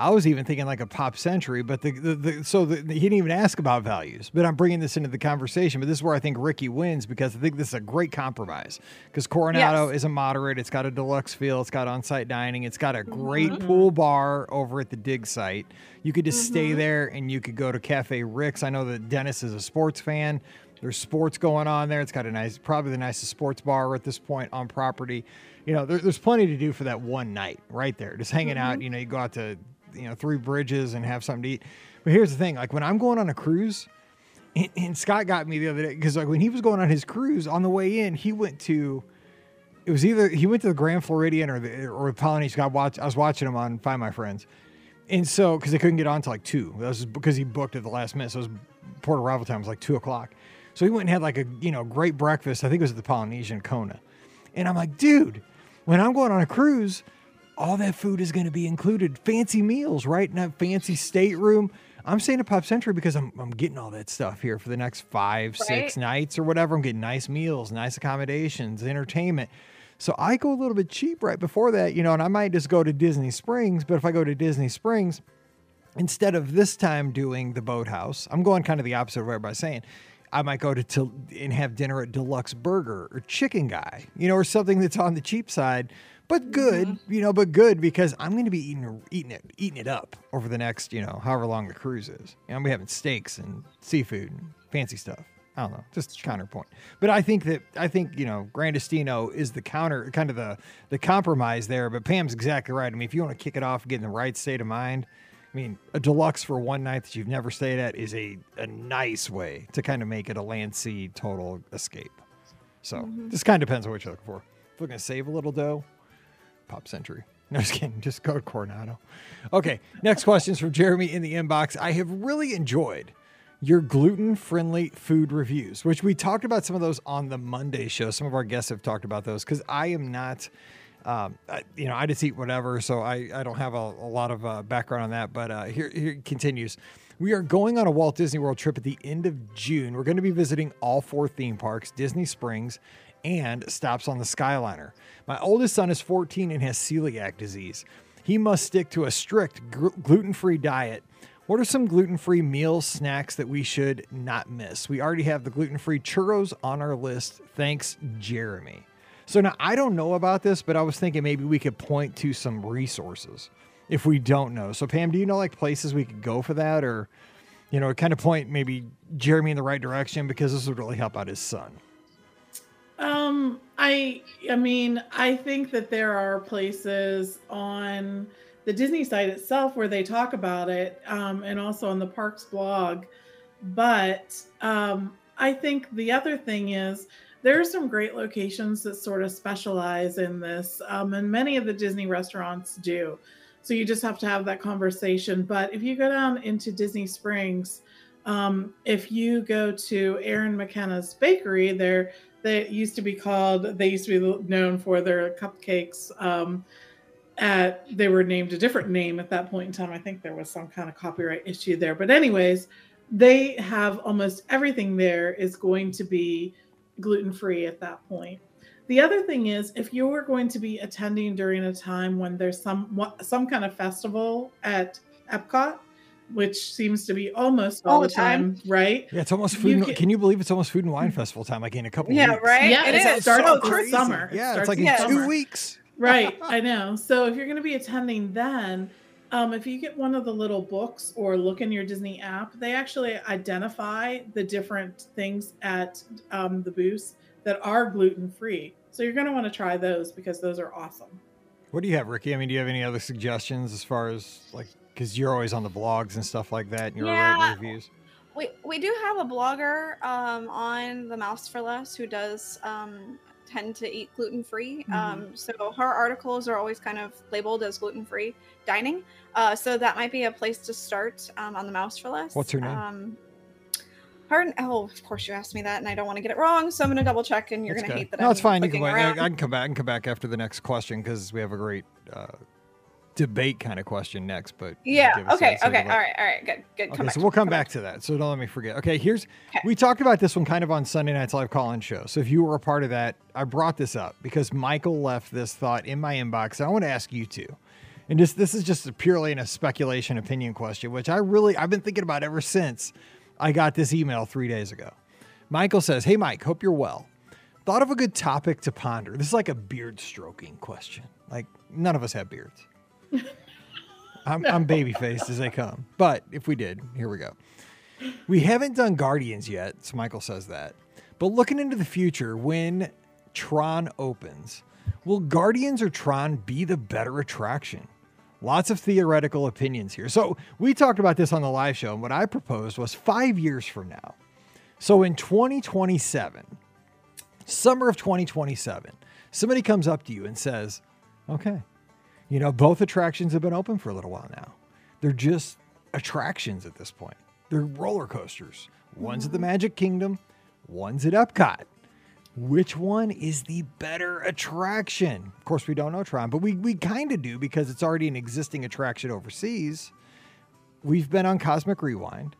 Speaker 1: I was even thinking like a pop century, but the, the, the so the, he didn't even ask about values. But I'm bringing this into the conversation. But this is where I think Ricky wins because I think this is a great compromise. Because Coronado
Speaker 3: Yes.
Speaker 1: is a moderate. It's got a deluxe feel. It's got on-site dining. It's got a great
Speaker 3: Mhm.
Speaker 1: pool bar over at the dig site. You could just stay
Speaker 3: Mhm.
Speaker 1: there and you could go to Cafe Rix. I know that Dennis is a sports fan. There's sports going on there. It's got a nice, probably the nicest sports bar at this point on property. You know, there, there's plenty to do for that one night right there. Just hanging out. You know, you go out to, you know, Three Bridges and have something to eat. But here's the thing: like when I'm going on a cruise, and, and Scott got me the other day because like when he was going on his cruise on the way in, he went to. It was either he went to the Grand Floridian or the or Polynesian. I watched. I was watching him on Find My Friends, and so because they couldn't get on to like two, that was because he booked at the last minute. So his port arrival time was like two o'clock. So he went and had like a you know great breakfast. I think it was at the Polynesian Kona, and I'm like, dude, when I'm going on a cruise, all that food is going to be included. Fancy meals, right? A fancy stateroom. I'm staying at Pop Century because I'm, I'm getting all that stuff here for the next five, six nights or whatever. I'm getting nice meals, nice accommodations, entertainment. So I go a little bit cheap right before that, you know, and I might just go to Disney Springs. But if I go to Disney Springs, instead of this time doing the boathouse, I'm going kind of the opposite of what everybody's saying. I might go to, to and have dinner at D-Luxe Burger or Chicken Guy, you know, or something that's on the cheap side, but good, mm-hmm. you know, but good because I'm going to be eating eating it eating it up over the next, you know, however long the cruise is. You know, I'm be having steaks and seafood and fancy stuff. I don't know, just counterpoint. But I think that I think you know Gran Destino is the counter, kind of the the compromise there. But Pam's exactly right. I mean, if you want to kick it off, get in the right state of mind. I mean, a deluxe for one night that you've never stayed at is a, a nice way to kind of make it a land sea total escape. So this kind of depends on what you're looking for. If you're looking to save a little dough, Pop Century. No, just kidding. Just go to Coronado. Okay, next questions from Jeremy in the inbox. I have really enjoyed your gluten friendly food reviews, which we talked about some of those on the Monday show. Some of our guests have talked about those because I am not, um, I, you know, I just eat whatever. So I, I don't have a, a lot of uh, background on that. But uh, here, here it continues. We are going on a Walt Disney World trip at the end of June. We're going to be visiting all four theme parks Disney Springs and stops on the Skyliner. My oldest son is 14 and has celiac disease. He must stick to a strict gluten free diet. What are some gluten free meals, snacks that we should not miss? We already have the gluten free churros on our list. Thanks, Jeremy. So now I don't know about this, but I was thinking maybe we could point to some resources if we don't know. So, Pam, do you know like places we could go for that or, you know, kind of point maybe Jeremy in the right direction because this would really help out his son?
Speaker 4: Um, I I mean, I think that there are places on the Disney site itself where they talk about it, um, and also on the parks blog. But um, I think the other thing is there are some great locations that sort of specialize in this, um, and many of the Disney restaurants do. So you just have to have that conversation. But if you go down into Disney Springs, um, if you go to Erin McKenna's Bakery, there they used to be called. They used to be known for their cupcakes. Um, at they were named a different name at that point in time. I think there was some kind of copyright issue there. But anyways, they have almost everything there is going to be gluten free at that point. The other thing is, if you're going to be attending during a time when there's some some kind of festival at Epcot, which seems to be almost all, all the time, time, right?
Speaker 1: Yeah, it's almost food. You and, can, can, you believe it's almost food and wine festival time? Like in a couple.
Speaker 3: Yeah,
Speaker 1: weeks.
Speaker 3: right.
Speaker 4: Yeah,
Speaker 3: it,
Speaker 4: it starts so in summer.
Speaker 1: Yeah,
Speaker 4: it
Speaker 1: it's like in
Speaker 4: yeah.
Speaker 1: two weeks.
Speaker 4: right, I know. So if you're going to be attending then, um, if you get one of the little books or look in your Disney app, they actually identify the different things at um, the booths that are gluten free. So you're going to want to try those because those are awesome.
Speaker 1: What do you have, Rikki? I mean, do you have any other suggestions as far as like because you're always on the blogs and stuff like that, and you're yeah, writing reviews.
Speaker 3: We we do have a blogger um, on the Mouse for Less who does um, tend to eat gluten free. Mm-hmm. Um, so her articles are always kind of labeled as gluten free dining. Uh, so that might be a place to start um, on the Mouse for Less.
Speaker 1: What's her name? Um,
Speaker 3: her, oh, of course you asked me that, and I don't want to get it wrong, so I'm going to double check, and you're going to hate that.
Speaker 1: No, I'm it's fine. You can wait. I can come back. I can come back after the next question because we have a great uh, debate kind of question next. But
Speaker 3: yeah, okay, okay, all right, all right, good, good.
Speaker 1: Okay, so we'll come, come back, back to that. So don't let me forget. Okay, here's okay. we talked about this one kind of on Sunday night's live call-in show. So if you were a part of that, I brought this up because Michael left this thought in my inbox. I want to ask you too. And just this is just purely in a speculation opinion question, which I really I've been thinking about ever since I got this email three days ago. Michael says, Hey, Mike, hope you're well. Thought of a good topic to ponder. This is like a beard stroking question. Like, none of us have beards. I'm, I'm baby faced as they come. But if we did, here we go. We haven't done Guardians yet, so Michael says that. But looking into the future, when Tron opens, will Guardians or Tron be the better attraction? Lots of theoretical opinions here. So we talked about this on the live show, and what I proposed was five years from now. So in 2027, summer of 2027, somebody comes up to you and says, Okay, you know, both attractions have been open for a little while now. They're just attractions at this point. They're roller coasters. One's at the mm-hmm. Magic Kingdom, one's at Epcot which one is the better attraction? Of course, we don't know Tron, but we, we kind of do because it's already an existing attraction overseas. We've been on Cosmic Rewind.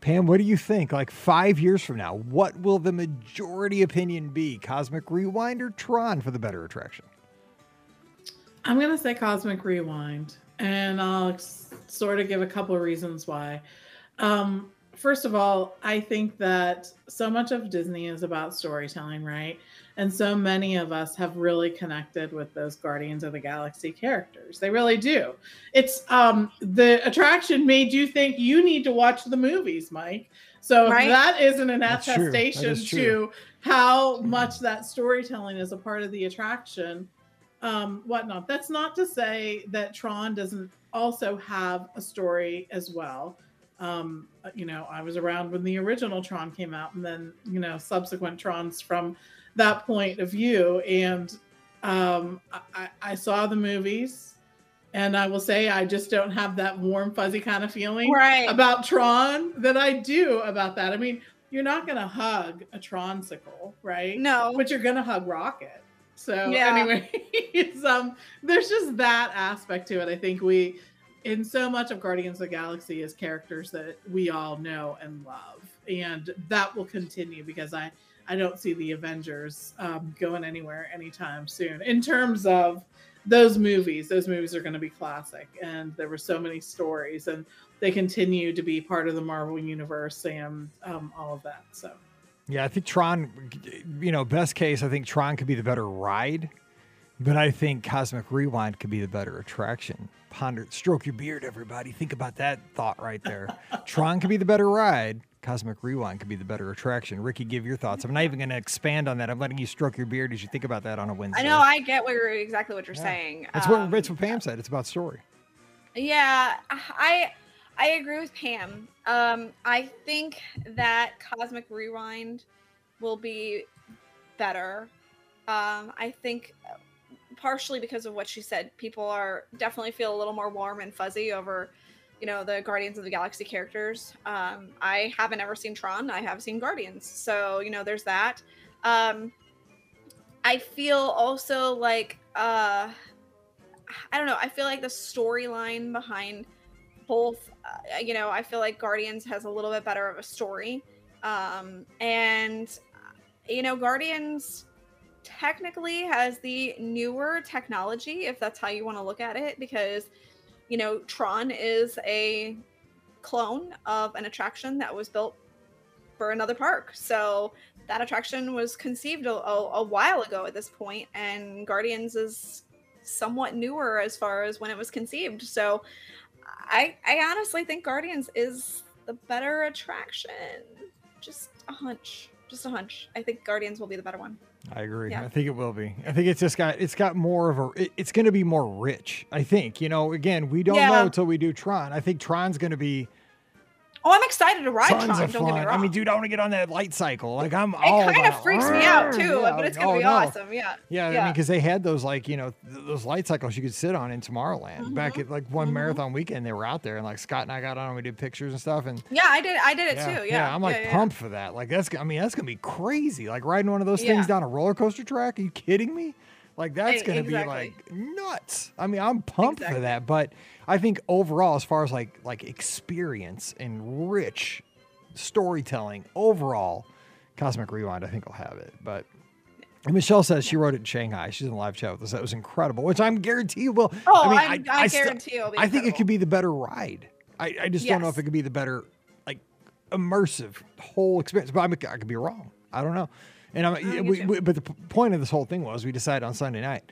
Speaker 1: Pam, what do you think? Like five years from now, what will the majority opinion be? Cosmic Rewind or Tron for the better attraction?
Speaker 4: I'm going to say Cosmic Rewind, and I'll sort of give a couple of reasons why. Um, first of all, I think that so much of Disney is about storytelling, right? And so many of us have really connected with those Guardians of the Galaxy characters. They really do. It's um the attraction made you think you need to watch the movies, Mike. So right? that isn't an That's attestation to how much that storytelling is a part of the attraction. Um, whatnot. That's not to say that Tron doesn't also have a story as well um, you know, I was around when the original Tron came out, and then you know subsequent Trons from that point of view. And um, I, I saw the movies, and I will say I just don't have that warm, fuzzy kind of feeling
Speaker 3: right.
Speaker 4: about Tron that I do about that. I mean, you're not going to hug a Tronsicle, right?
Speaker 3: No,
Speaker 4: but you're going to hug Rocket. So yeah. anyway, um, there's just that aspect to it. I think we in so much of Guardians of the Galaxy is characters that we all know and love, and that will continue because I I don't see the Avengers um, going anywhere anytime soon. In terms of those movies, those movies are going to be classic, and there were so many stories, and they continue to be part of the Marvel universe and um, all of that. So,
Speaker 1: yeah, I think Tron, you know, best case, I think Tron could be the better ride, but I think Cosmic Rewind could be the better attraction ponder, stroke your beard, everybody. Think about that thought right there. Tron could be the better ride. Cosmic Rewind could be the better attraction. Rikki, give your thoughts. I'm not even going to expand on that. I'm letting you stroke your beard as you think about that on a Wednesday.
Speaker 3: I know. I get what you're exactly what you're yeah. saying.
Speaker 1: That's um, what that's what Pam said. It's about story.
Speaker 3: Yeah, I I agree with Pam. Um, I think that Cosmic Rewind will be better. Um, I think partially because of what she said, people are definitely feel a little more warm and fuzzy over, you know, the Guardians of the Galaxy characters. Um, I haven't ever seen Tron. I have seen Guardians, so you know, there's that. Um, I feel also like uh, I don't know. I feel like the storyline behind both, uh, you know, I feel like Guardians has a little bit better of a story, um, and you know, Guardians technically has the newer technology, if that's how you want to look at it, because you know, Tron is a clone of an attraction that was built for another park. So that attraction was conceived a, a, a, while ago at this point, and Guardians is somewhat newer as far as when it was conceived. So I I honestly think Guardians is the better attraction. Just a hunch. Just a hunch. I think Guardians will be the better one.
Speaker 1: I agree.
Speaker 3: Yeah.
Speaker 1: I think it will be. I think it's just got it's got more of a it- it's going to be more rich. I think. You know, again, we don't
Speaker 3: Yeah.
Speaker 1: know until we do Tron. I think Tron's going to be
Speaker 3: Oh, I'm excited to ride
Speaker 1: tons
Speaker 3: Tron. Don't get me wrong.
Speaker 1: I mean, dude, I want to get on that light cycle. Like I'm all
Speaker 3: it kind of freaks me out too,
Speaker 1: Yeah,
Speaker 3: but it's gonna
Speaker 1: oh,
Speaker 3: be
Speaker 1: no.
Speaker 3: awesome. Yeah.
Speaker 1: Yeah, I mean, because they had those like you know th- those light cycles you could sit on in Tomorrowland back
Speaker 3: Mhm.
Speaker 1: at like one
Speaker 3: Mhm.
Speaker 1: marathon weekend. They were out there, and like Scott and I got on, and we did pictures and stuff, and
Speaker 3: Yeah, I did. I did it
Speaker 1: yeah,
Speaker 3: too. Yeah.
Speaker 1: I'm like
Speaker 3: yeah, yeah.
Speaker 1: pumped for that. Like that's, I mean, that's gonna be crazy. Like riding one of those things down a roller coaster track. Are you kidding me? Like that's
Speaker 3: E-
Speaker 1: gonna
Speaker 3: exactly.
Speaker 1: be like nuts. I mean, I'm pumped for that. But I think overall, as far as like like experience and rich storytelling, overall, Cosmic Rewind, I think will have it. But Michelle says she wrote it in Shanghai. She's in the live chat with us. That was incredible, which I'm guarantee you will.
Speaker 3: Oh,
Speaker 1: I mean,
Speaker 3: I,
Speaker 1: I st-
Speaker 3: guarantee be.
Speaker 1: I think it could be the better ride. I, I just don't know if it could be the better, like, immersive whole experience. But I'm, I could be wrong. I don't know. And I'm,
Speaker 3: me
Speaker 1: we, we- but the point of this whole thing was we decided on Sunday night.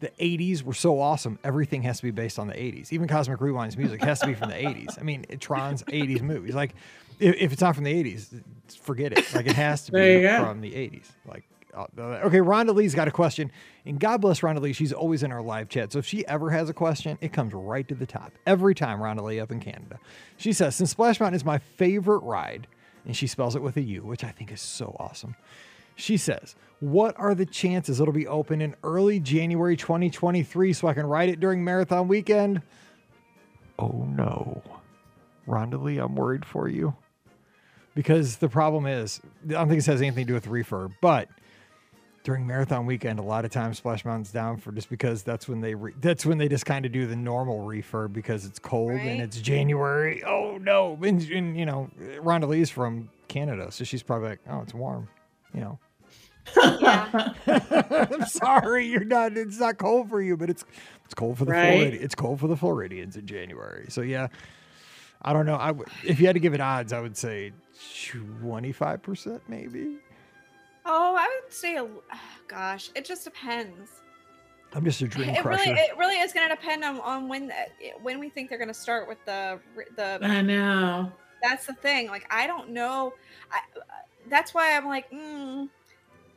Speaker 1: The 80s were so awesome. Everything has to be based on the 80s. Even Cosmic Rewind's music has to be from the 80s. I mean, Tron's 80s movies. Like, if, if it's not from the 80s, forget it. Like, it has to be from the 80s. Like, uh, okay, Rhonda Lee's got a question, and God bless Rhonda Lee. She's always in our live chat. So if she ever has a question, it comes right to the top every time. Rhonda Lee up in Canada. She says, "Since Splash Mountain is my favorite ride," and she spells it with a U, which I think is so awesome. She says, "What are the chances it'll be open in early January 2023 so I can ride it during marathon weekend?" Oh no, Rhonda Lee, I'm worried for you because the problem is I don't think this has anything to do with refurb, but during marathon weekend, a lot of times Splash Mountain's down for just because that's when they re- that's when they just kind of do the normal refurb because it's cold
Speaker 3: Right.
Speaker 1: and it's January. Oh no! And, and you know, Rhonda Lee's from Canada, so she's probably like, oh, it's warm. You know,
Speaker 3: Yeah.
Speaker 1: I'm sorry, you're not. It's not cold for you, but it's it's cold for the
Speaker 4: Right.
Speaker 1: Floridi- It's cold for the Floridians in January. So yeah, I don't know. I w- if you had to give it odds, I would say twenty five percent maybe.
Speaker 3: Oh, I would say, a- gosh, it just depends.
Speaker 1: I'm just a dream
Speaker 3: It
Speaker 1: crusher.
Speaker 3: really, it really is going to depend on, on when the- when we think they're going to start with the the.
Speaker 4: I know.
Speaker 3: That's the thing. Like, I don't know. I, that's why I'm like, mm,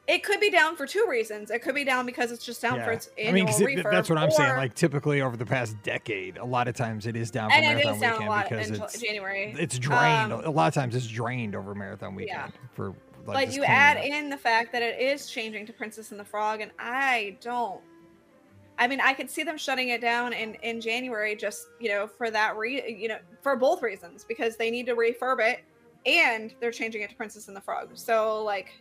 Speaker 3: it could be down for two reasons. It could be down because it's just down for its
Speaker 1: I
Speaker 3: annual
Speaker 1: mean, 'cause it-
Speaker 3: refurb.
Speaker 1: that's what I'm saying. Like typically over the past decade, a lot of times it is down for
Speaker 3: and it
Speaker 1: marathon
Speaker 3: is down
Speaker 1: weekend
Speaker 3: a lot
Speaker 1: because
Speaker 3: in
Speaker 1: it's
Speaker 3: January.
Speaker 1: it's drained.
Speaker 3: Um,
Speaker 1: a lot of times it's drained over marathon weekend Yeah. for like.
Speaker 3: but you add
Speaker 1: up.
Speaker 3: in the fact that it is changing to Princess and the Frog, and I don't. I mean, I could see them shutting it down in in January, just you know, for that re, you know, for both reasons, because they need to refurb it, and they're changing it to Princess and the Frog. So like,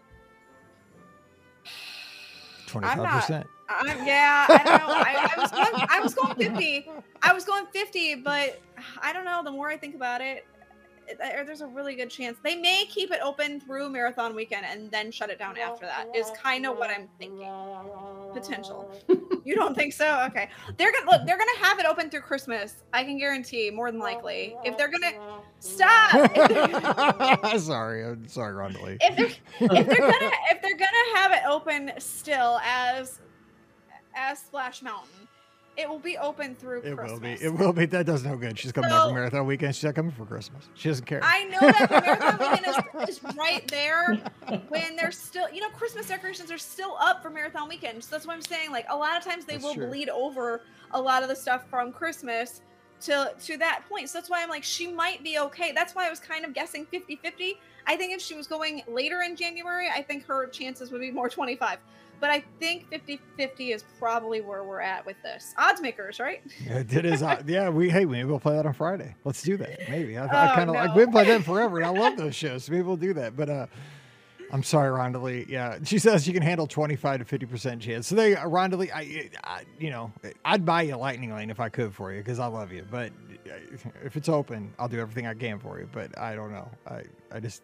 Speaker 1: twenty
Speaker 3: I'm
Speaker 1: five
Speaker 3: not-
Speaker 1: percent.
Speaker 3: I'm yeah, I don't know. I, I was going, I was going fifty. I was going fifty, but I don't know. The more I think about it, there's a really good chance they may keep it open through marathon weekend and then shut it down after that. Is kind of what I'm thinking. Potential. You don't think so? Okay. They're gonna look. They're gonna have it open through Christmas. I can guarantee, more than likely. If they're gonna stop.
Speaker 1: sorry, I'm sorry, Rhonda Lee.
Speaker 3: if they're if they're gonna if they're gonna have it open still as as Splash Mountain, it will be open through
Speaker 1: It
Speaker 3: Christmas.
Speaker 1: will be. It will be. That does no good. She's coming out
Speaker 3: So-
Speaker 1: for marathon weekend. She's not coming for Christmas. She doesn't care.
Speaker 3: I know that the marathon weekend is, is right there when there's still, you know, Christmas decorations are still up for marathon weekend. So that's what I'm saying. Like a lot of times they
Speaker 1: That's
Speaker 3: will
Speaker 1: true.
Speaker 3: bleed over a lot of the stuff from Christmas to to that point. So that's why I'm like, she might be okay. That's why I was kind of guessing 50 50. I think if she was going later in January, I think her chances would be more 25. But I think 50 50 is probably where we're at with this. Odds makers, right?
Speaker 1: Yeah, it is. yeah, we hey, maybe we'll play that on Friday. Let's do that. Maybe. I, I
Speaker 3: Oh,
Speaker 1: kind of like
Speaker 3: no.
Speaker 1: we haven't played that forever, and I love those shows. So Maybe we'll do that. But uh, I'm sorry, Rhonda Lee. Yeah, she says you can handle 25 to 50 percent chance. So they, uh, Rhonda Lee, I, I, you know, I'd buy you a lightning lane if I could for you because I love you. But uh, if it's open, I'll do everything I can for you. But I don't know. I, I just.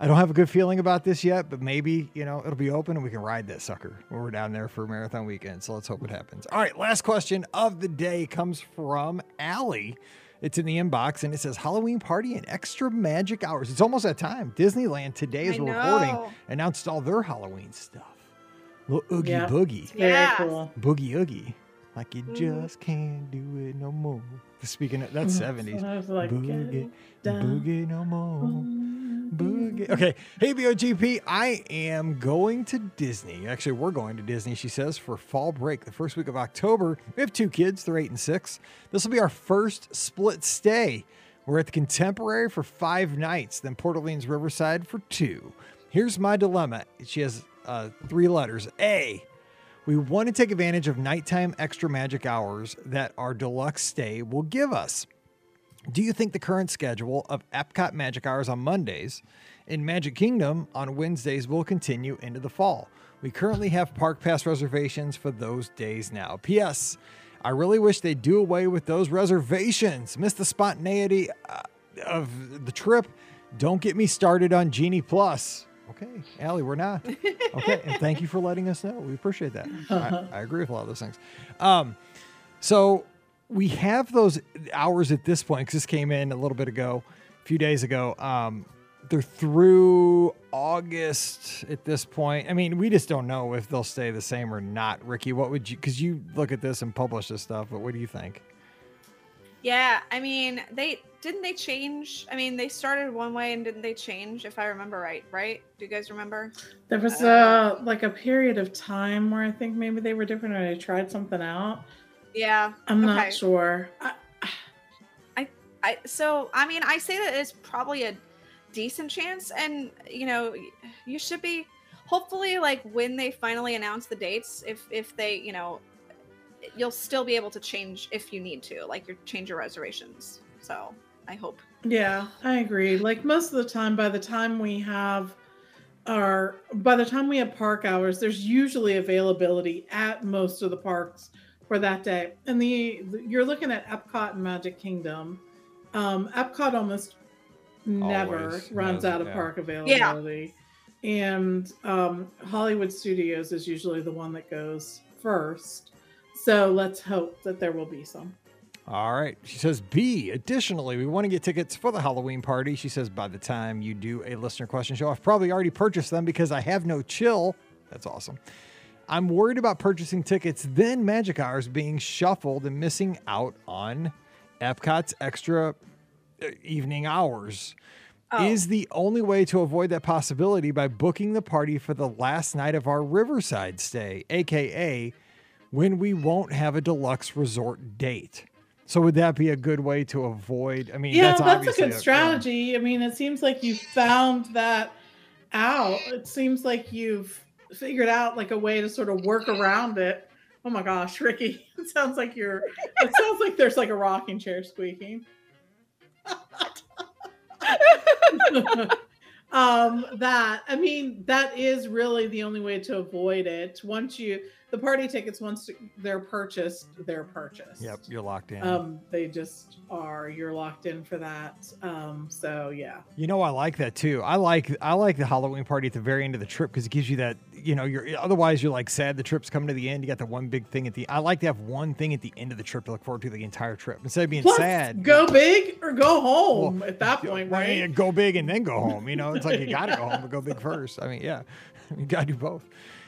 Speaker 1: I don't have a good feeling about this yet, but maybe, you know, it'll be open and we can ride that sucker when we're down there for marathon weekend. So let's hope it happens. All right, last question of the day comes from Allie. It's in the inbox and it says Halloween party and extra magic hours. It's almost that time. Disneyland today as
Speaker 3: I
Speaker 1: we're recording announced all their Halloween stuff. Little Oogie
Speaker 4: Yeah.
Speaker 1: Boogie.
Speaker 4: Very cool.
Speaker 1: Boogie Oogie. Like you
Speaker 3: Mhm.
Speaker 1: just can't do it no more. Speaking of that's 70s.
Speaker 4: I was like,
Speaker 1: Boogie, boogie no more.
Speaker 4: Boogie.
Speaker 1: Boogie. Okay. Hey, BOGP, I am going to Disney. Actually, we're going to Disney, she says, for fall break, the first week of October. We have two kids, they're eight and six. This will be our first split stay. We're at the Contemporary for five nights, then Port Orleans Riverside for two. Here's my dilemma. She has uh, three letters. A, we want to take advantage of nighttime extra magic hours that our deluxe stay will give us. Do you think the current schedule of Epcot Magic Hours on Mondays and Magic Kingdom on Wednesdays will continue into the fall? We currently have park pass reservations for those days now. P.S. I really wish they'd do away with those reservations. Miss the spontaneity uh, of the trip. Don't get me started on Genie Plus. Okay, Allie, we're not. Okay, and thank you for letting us know. We appreciate that. I, I agree with a lot of those things. Um, so we have those hours at this point because this came in a little bit ago, a few days ago. Um, they're through August at this point. I mean, we just don't know if they'll stay the same or not. Rikki, what would you? Because you look at this and publish this stuff, but what do you think?
Speaker 3: Yeah, I mean, they didn't they change? I mean, they started one way and didn't they change? If I remember right, right? Do you guys remember?
Speaker 4: There was uh like a period of time where I think maybe they were different or they tried something out.
Speaker 3: Yeah,
Speaker 4: I'm
Speaker 3: Okay.
Speaker 4: not sure. I,
Speaker 3: I so I mean, I say that it's probably a decent chance, and you know, you should be hopefully like when they finally announce the dates, if if they you know, you'll still be able to change if you need to, like your change your reservations. So I hope.
Speaker 4: yeah, I agree. Like most of the time, by the time we have our by the time we have park hours, there's usually availability at most of the parks for that day. And the you're looking at Epcot and Magic Kingdom. Um, Epcot almost never
Speaker 1: Always
Speaker 4: runs
Speaker 1: has,
Speaker 4: out of
Speaker 1: yeah.
Speaker 4: park availability. And um, Hollywood Studios is usually the one that goes first. So let's hope that there will be some.
Speaker 1: All right. She says, B, additionally, we want to get tickets for the Halloween party. She says, by the time you do a listener question show, I've probably already purchased them because I have no chill. That's awesome. I'm worried about purchasing tickets, then Magic Hours being shuffled and missing out on Epcot's extra uh, evening hours.
Speaker 3: Oh.
Speaker 1: Is the only way to avoid that possibility by booking the party for the last night of our Riverside stay, aka when we won't have a deluxe resort date. So would that be a good way to avoid? I mean,
Speaker 4: yeah,
Speaker 1: that's,
Speaker 4: that's, a good strategy. I mean, it seems like you found that out. It seems like you've figured out like a way to sort of work around it. Oh my gosh, Rikki, it sounds like you're. It sounds like there's like a rocking chair squeaking. um that i mean that is really the only way to avoid it once you the party tickets once they're purchased they're purchased
Speaker 1: Yep, you're locked in.
Speaker 4: um they just are you're locked in for that um so yeah
Speaker 1: You know, I like that too. I like I like the Halloween party at the very end of the trip because it gives you that. You know, you're otherwise you're like sad the trip's coming to the end. You got the one big thing at the. I like to have one thing at the end of the trip to look forward to the entire trip instead of being
Speaker 4: Plus,
Speaker 1: sad.
Speaker 4: go big or go home
Speaker 1: Well,
Speaker 4: at that point right
Speaker 1: go big and then go home. You know, it's like you got to go home, but go big first. I mean, yeah, you got to do both.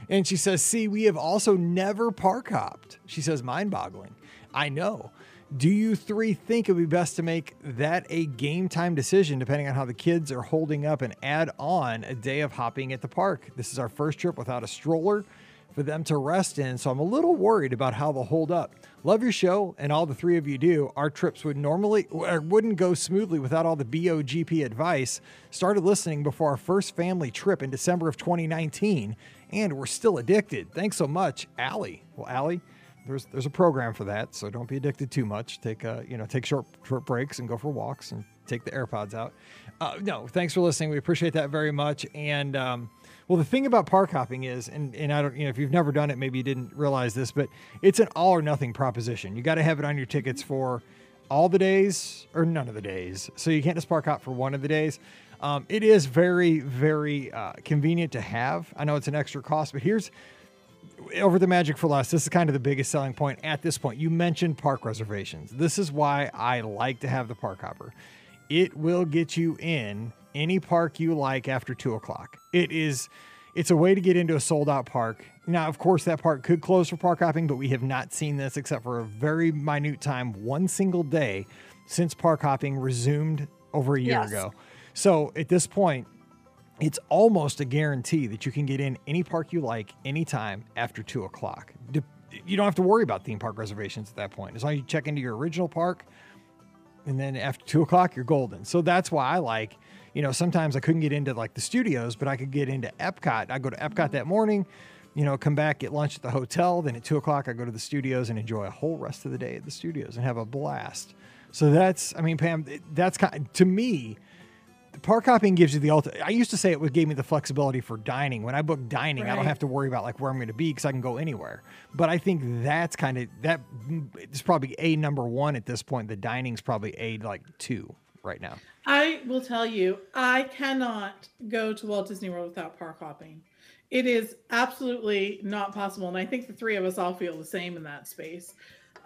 Speaker 1: And she says, "See, we have also never park hopped." She says, "Mind-boggling." I know. Do you three think it would be best to make that a game time decision, depending on how the kids are holding up, and add on a day of hopping at the park? This is our first trip without a stroller. for them to rest in. So I'm a little worried about how they'll hold up. Love your show, and all the three of you do. Our trips would normally wouldn't go smoothly without all the BOGP advice. Started listening before our first family trip in December of 2019, and we're still addicted. Thanks so much, Allie. Well, Allie, there's there's a program for that, so don't be addicted too much. Take uh, you know take short short breaks and go for walks and take the AirPods out. Uh, no, thanks for listening. We appreciate that very much. And um, well, the thing about park hopping is, and, and I don't, you know, if you've never done it, maybe you didn't realize this, but it's an all or nothing proposition. You got to have it on your tickets for all the days or none of the days. So you can't just park hop for one of the days. Um, it is very, very uh, convenient to have. I know it's an extra cost, but here's over the Magic for Less. This is kind of the biggest selling point at this point. You mentioned park reservations. This is why I like to have the park hopper. It will get you in any park you like after two o'clock. It is it's a way to get into a sold out park. Now, of course, that park could close for park hopping, but we have not seen this except for a very minute time, one single day since park hopping resumed over a year yes. ago. So at this point, it's almost a guarantee that you can get in any park you like anytime after two o'clock. You don't have to worry about theme park reservations at that point. As long as you check into your original park, and then after two o'clock, you're golden. So that's why I like you know, sometimes I couldn't get into like the studios, but I could get into Epcot. I go to Epcot that morning, you know, come back, get lunch at the hotel. Then at two o'clock, I go to the studios and enjoy a whole rest of the day at the studios and have a blast. So that's, I mean, Pam, that's kind of, to me, park hopping gives you the ultimate. I used to say it would gave me the flexibility for dining. When I book dining, right. I don't have to worry about like where I'm going to be because I can go anywhere. But I think that's kind of that. It's probably a number one at this point. The dining's probably a like two right now.
Speaker 4: I will tell you, I cannot go to Walt Disney World without park hopping. It is absolutely not possible. And I think the three of us all feel the same in that space.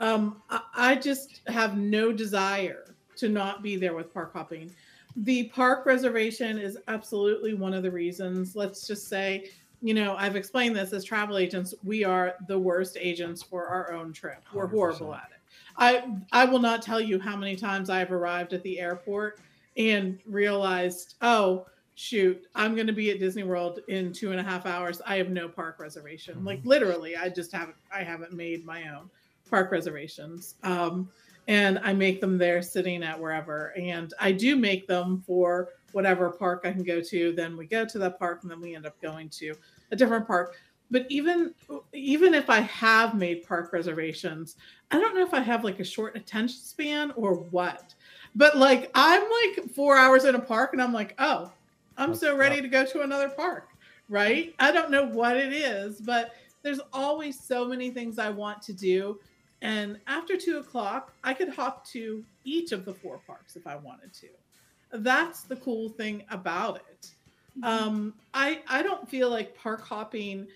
Speaker 4: Um, I, I just have no desire to not be there with park hopping. The park reservation is absolutely one of the reasons. Let's just say, you know, I've explained this as travel agents, we are the worst agents for our own trip. We're 100%. horrible at it. I I will not tell you how many times I've arrived at the airport and realized, oh shoot, I'm going to be at Disney World in two and a half hours. I have no park reservation. Mm-hmm. Like literally, I just haven't I haven't made my own park reservations. Um, and I make them there sitting at wherever. And I do make them for whatever park I can go to. Then we go to that park and then we end up going to a different park but even even if i have made park reservations i don't know if i have like a short attention span or what but like i'm like four hours in a park and i'm like oh i'm That's so ready tough. to go to another park right i don't know what it is but there's always so many things i want to do and after two o'clock i could hop to each of the four parks if i wanted to that's the cool thing about it mm-hmm. um, I I don't feel like park hopping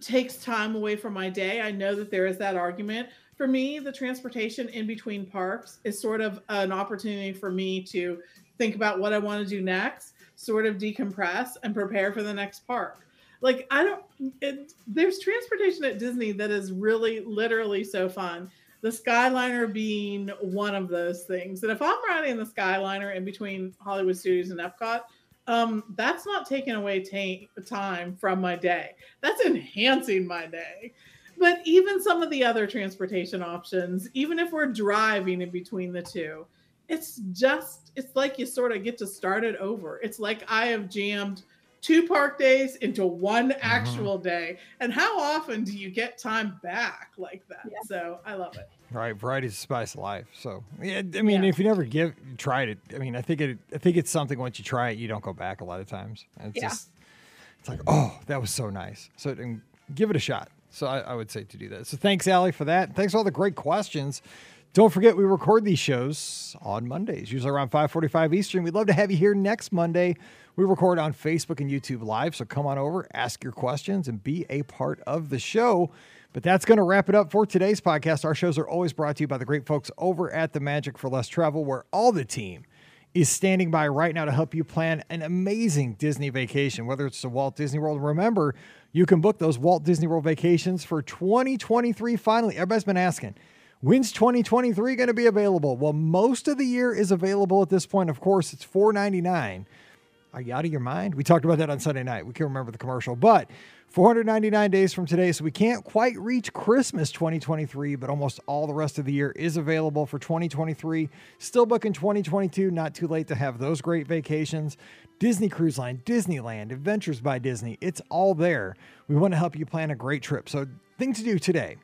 Speaker 4: takes time away from my day. I know that there is that argument. For me, the transportation in between parks is sort of an opportunity for me to think about what I want to do next, sort of decompress and prepare for the next park. Like, I don't, it, there's transportation at Disney that is really literally so fun. The Skyliner being one of those things. And if I'm riding the Skyliner in between Hollywood Studios and Epcot, um, that's not taking away t- time from my day. That's enhancing my day. But even some of the other transportation options, even if we're driving in between the two, it's just, it's like you sort of get to start it over. It's like I have jammed two park days into one mm-hmm. actual mm-hmm. day. And how often do you get time back like that? Yeah. So I love it.
Speaker 1: Right, variety is the spice of life. So yeah, I mean, yeah. if you never give tried it, I mean, I think it, I think it's something. Once you try it, you don't go back a lot of times. It's yeah. just, it's like, oh, that was so nice. So give it a shot. So I, I would say to do that. So thanks, Allie, for that. Thanks for all the great questions. Don't forget, we record these shows on Mondays, usually around 5:45 Eastern. We'd love to have you here next Monday. We record on Facebook and YouTube Live, so come on over, ask your questions, and be a part of the show. But that's going to wrap it up for today's podcast. Our shows are always brought to you by the great folks over at the Magic for Less Travel, where all the team is standing by right now to help you plan an amazing Disney vacation, whether it's to Walt Disney World. Remember, you can book those Walt Disney World vacations for 2023 finally. Everybody's been asking, when's 2023 going to be available? Well, most of the year is available at this point. Of course, it's 499 Are you out of your mind? We talked about that on Sunday night. We can't remember the commercial, but 499 days from today, so we can't quite reach Christmas 2023, but almost all the rest of the year is available for 2023. Still booking 2022, not too late to have those great vacations. Disney Cruise Line, Disneyland, Adventures by Disney, it's all there. We want to help you plan a great trip. So, thing to do today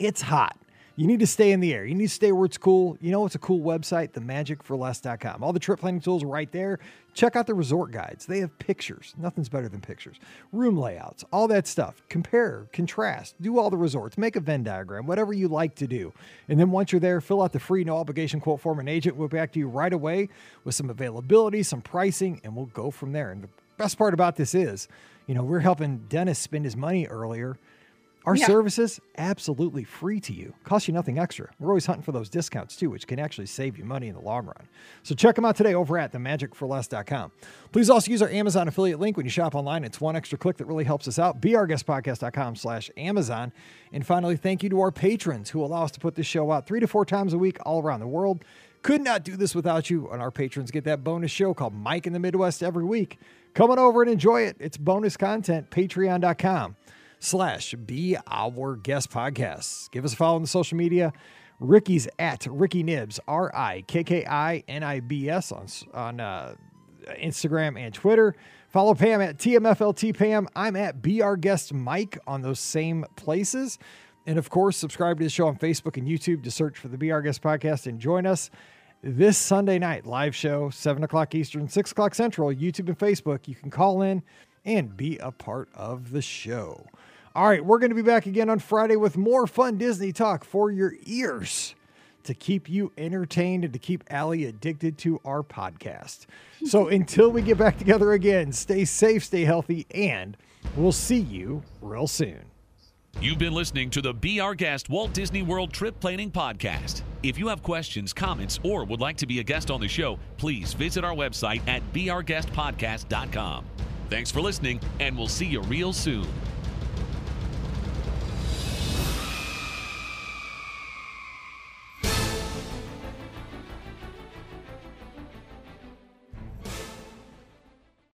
Speaker 1: it's hot. You need to stay in the air. You need to stay where it's cool. You know, it's a cool website, themagicforless.com. All the trip planning tools right there. Check out the resort guides. They have pictures. Nothing's better than pictures. Room layouts, all that stuff. Compare, contrast, do all the resorts, make a Venn diagram, whatever you like to do. And then once you're there, fill out the free no obligation quote form. An agent will be back to you right away with some availability, some pricing, and we'll go from there. And the best part about this is, you know, we're helping Dennis spend his money earlier our
Speaker 3: Yeah.
Speaker 1: services absolutely free to you. Cost you nothing extra. We're always hunting for those discounts too, which can actually save you money in the long run. So check them out today over at themagicforless.com. Please also use our Amazon affiliate link when you shop online. It's one extra click that really helps us out. BeOurGuestPodcast.com slash Amazon. And finally, thank you to our patrons who allow us to put this show out three to four times a week all around the world. Could not do this without you. And our patrons get that bonus show called Mike in the Midwest every week. Come on over and enjoy it. It's bonus content. Patreon.com slash be our guest podcasts. Give us a follow on the social media. Rikki's at Rikki Nibs, R I K K I N I B S on on uh, Instagram and Twitter. Follow Pam at TMFLT Pam. I'm at Be Our Guest Mike on those same places. And of course, subscribe to the show on Facebook and YouTube to search for the Be Our Guest podcast and join us this Sunday night live show, 7 o'clock Eastern, 6 o'clock Central, YouTube and Facebook. You can call in and be a part of the show. All right, we're going to be back again on Friday with more fun Disney talk for your ears to keep you entertained and to keep Allie addicted to our podcast. So until we get back together again, stay safe, stay healthy, and we'll see you real soon.
Speaker 2: You've been listening to the Be Our Guest Walt Disney World Trip Planning Podcast. If you have questions, comments, or would like to be a guest on the show, please visit our website at beourguestpodcast.com. Thanks for listening, and we'll see you real soon.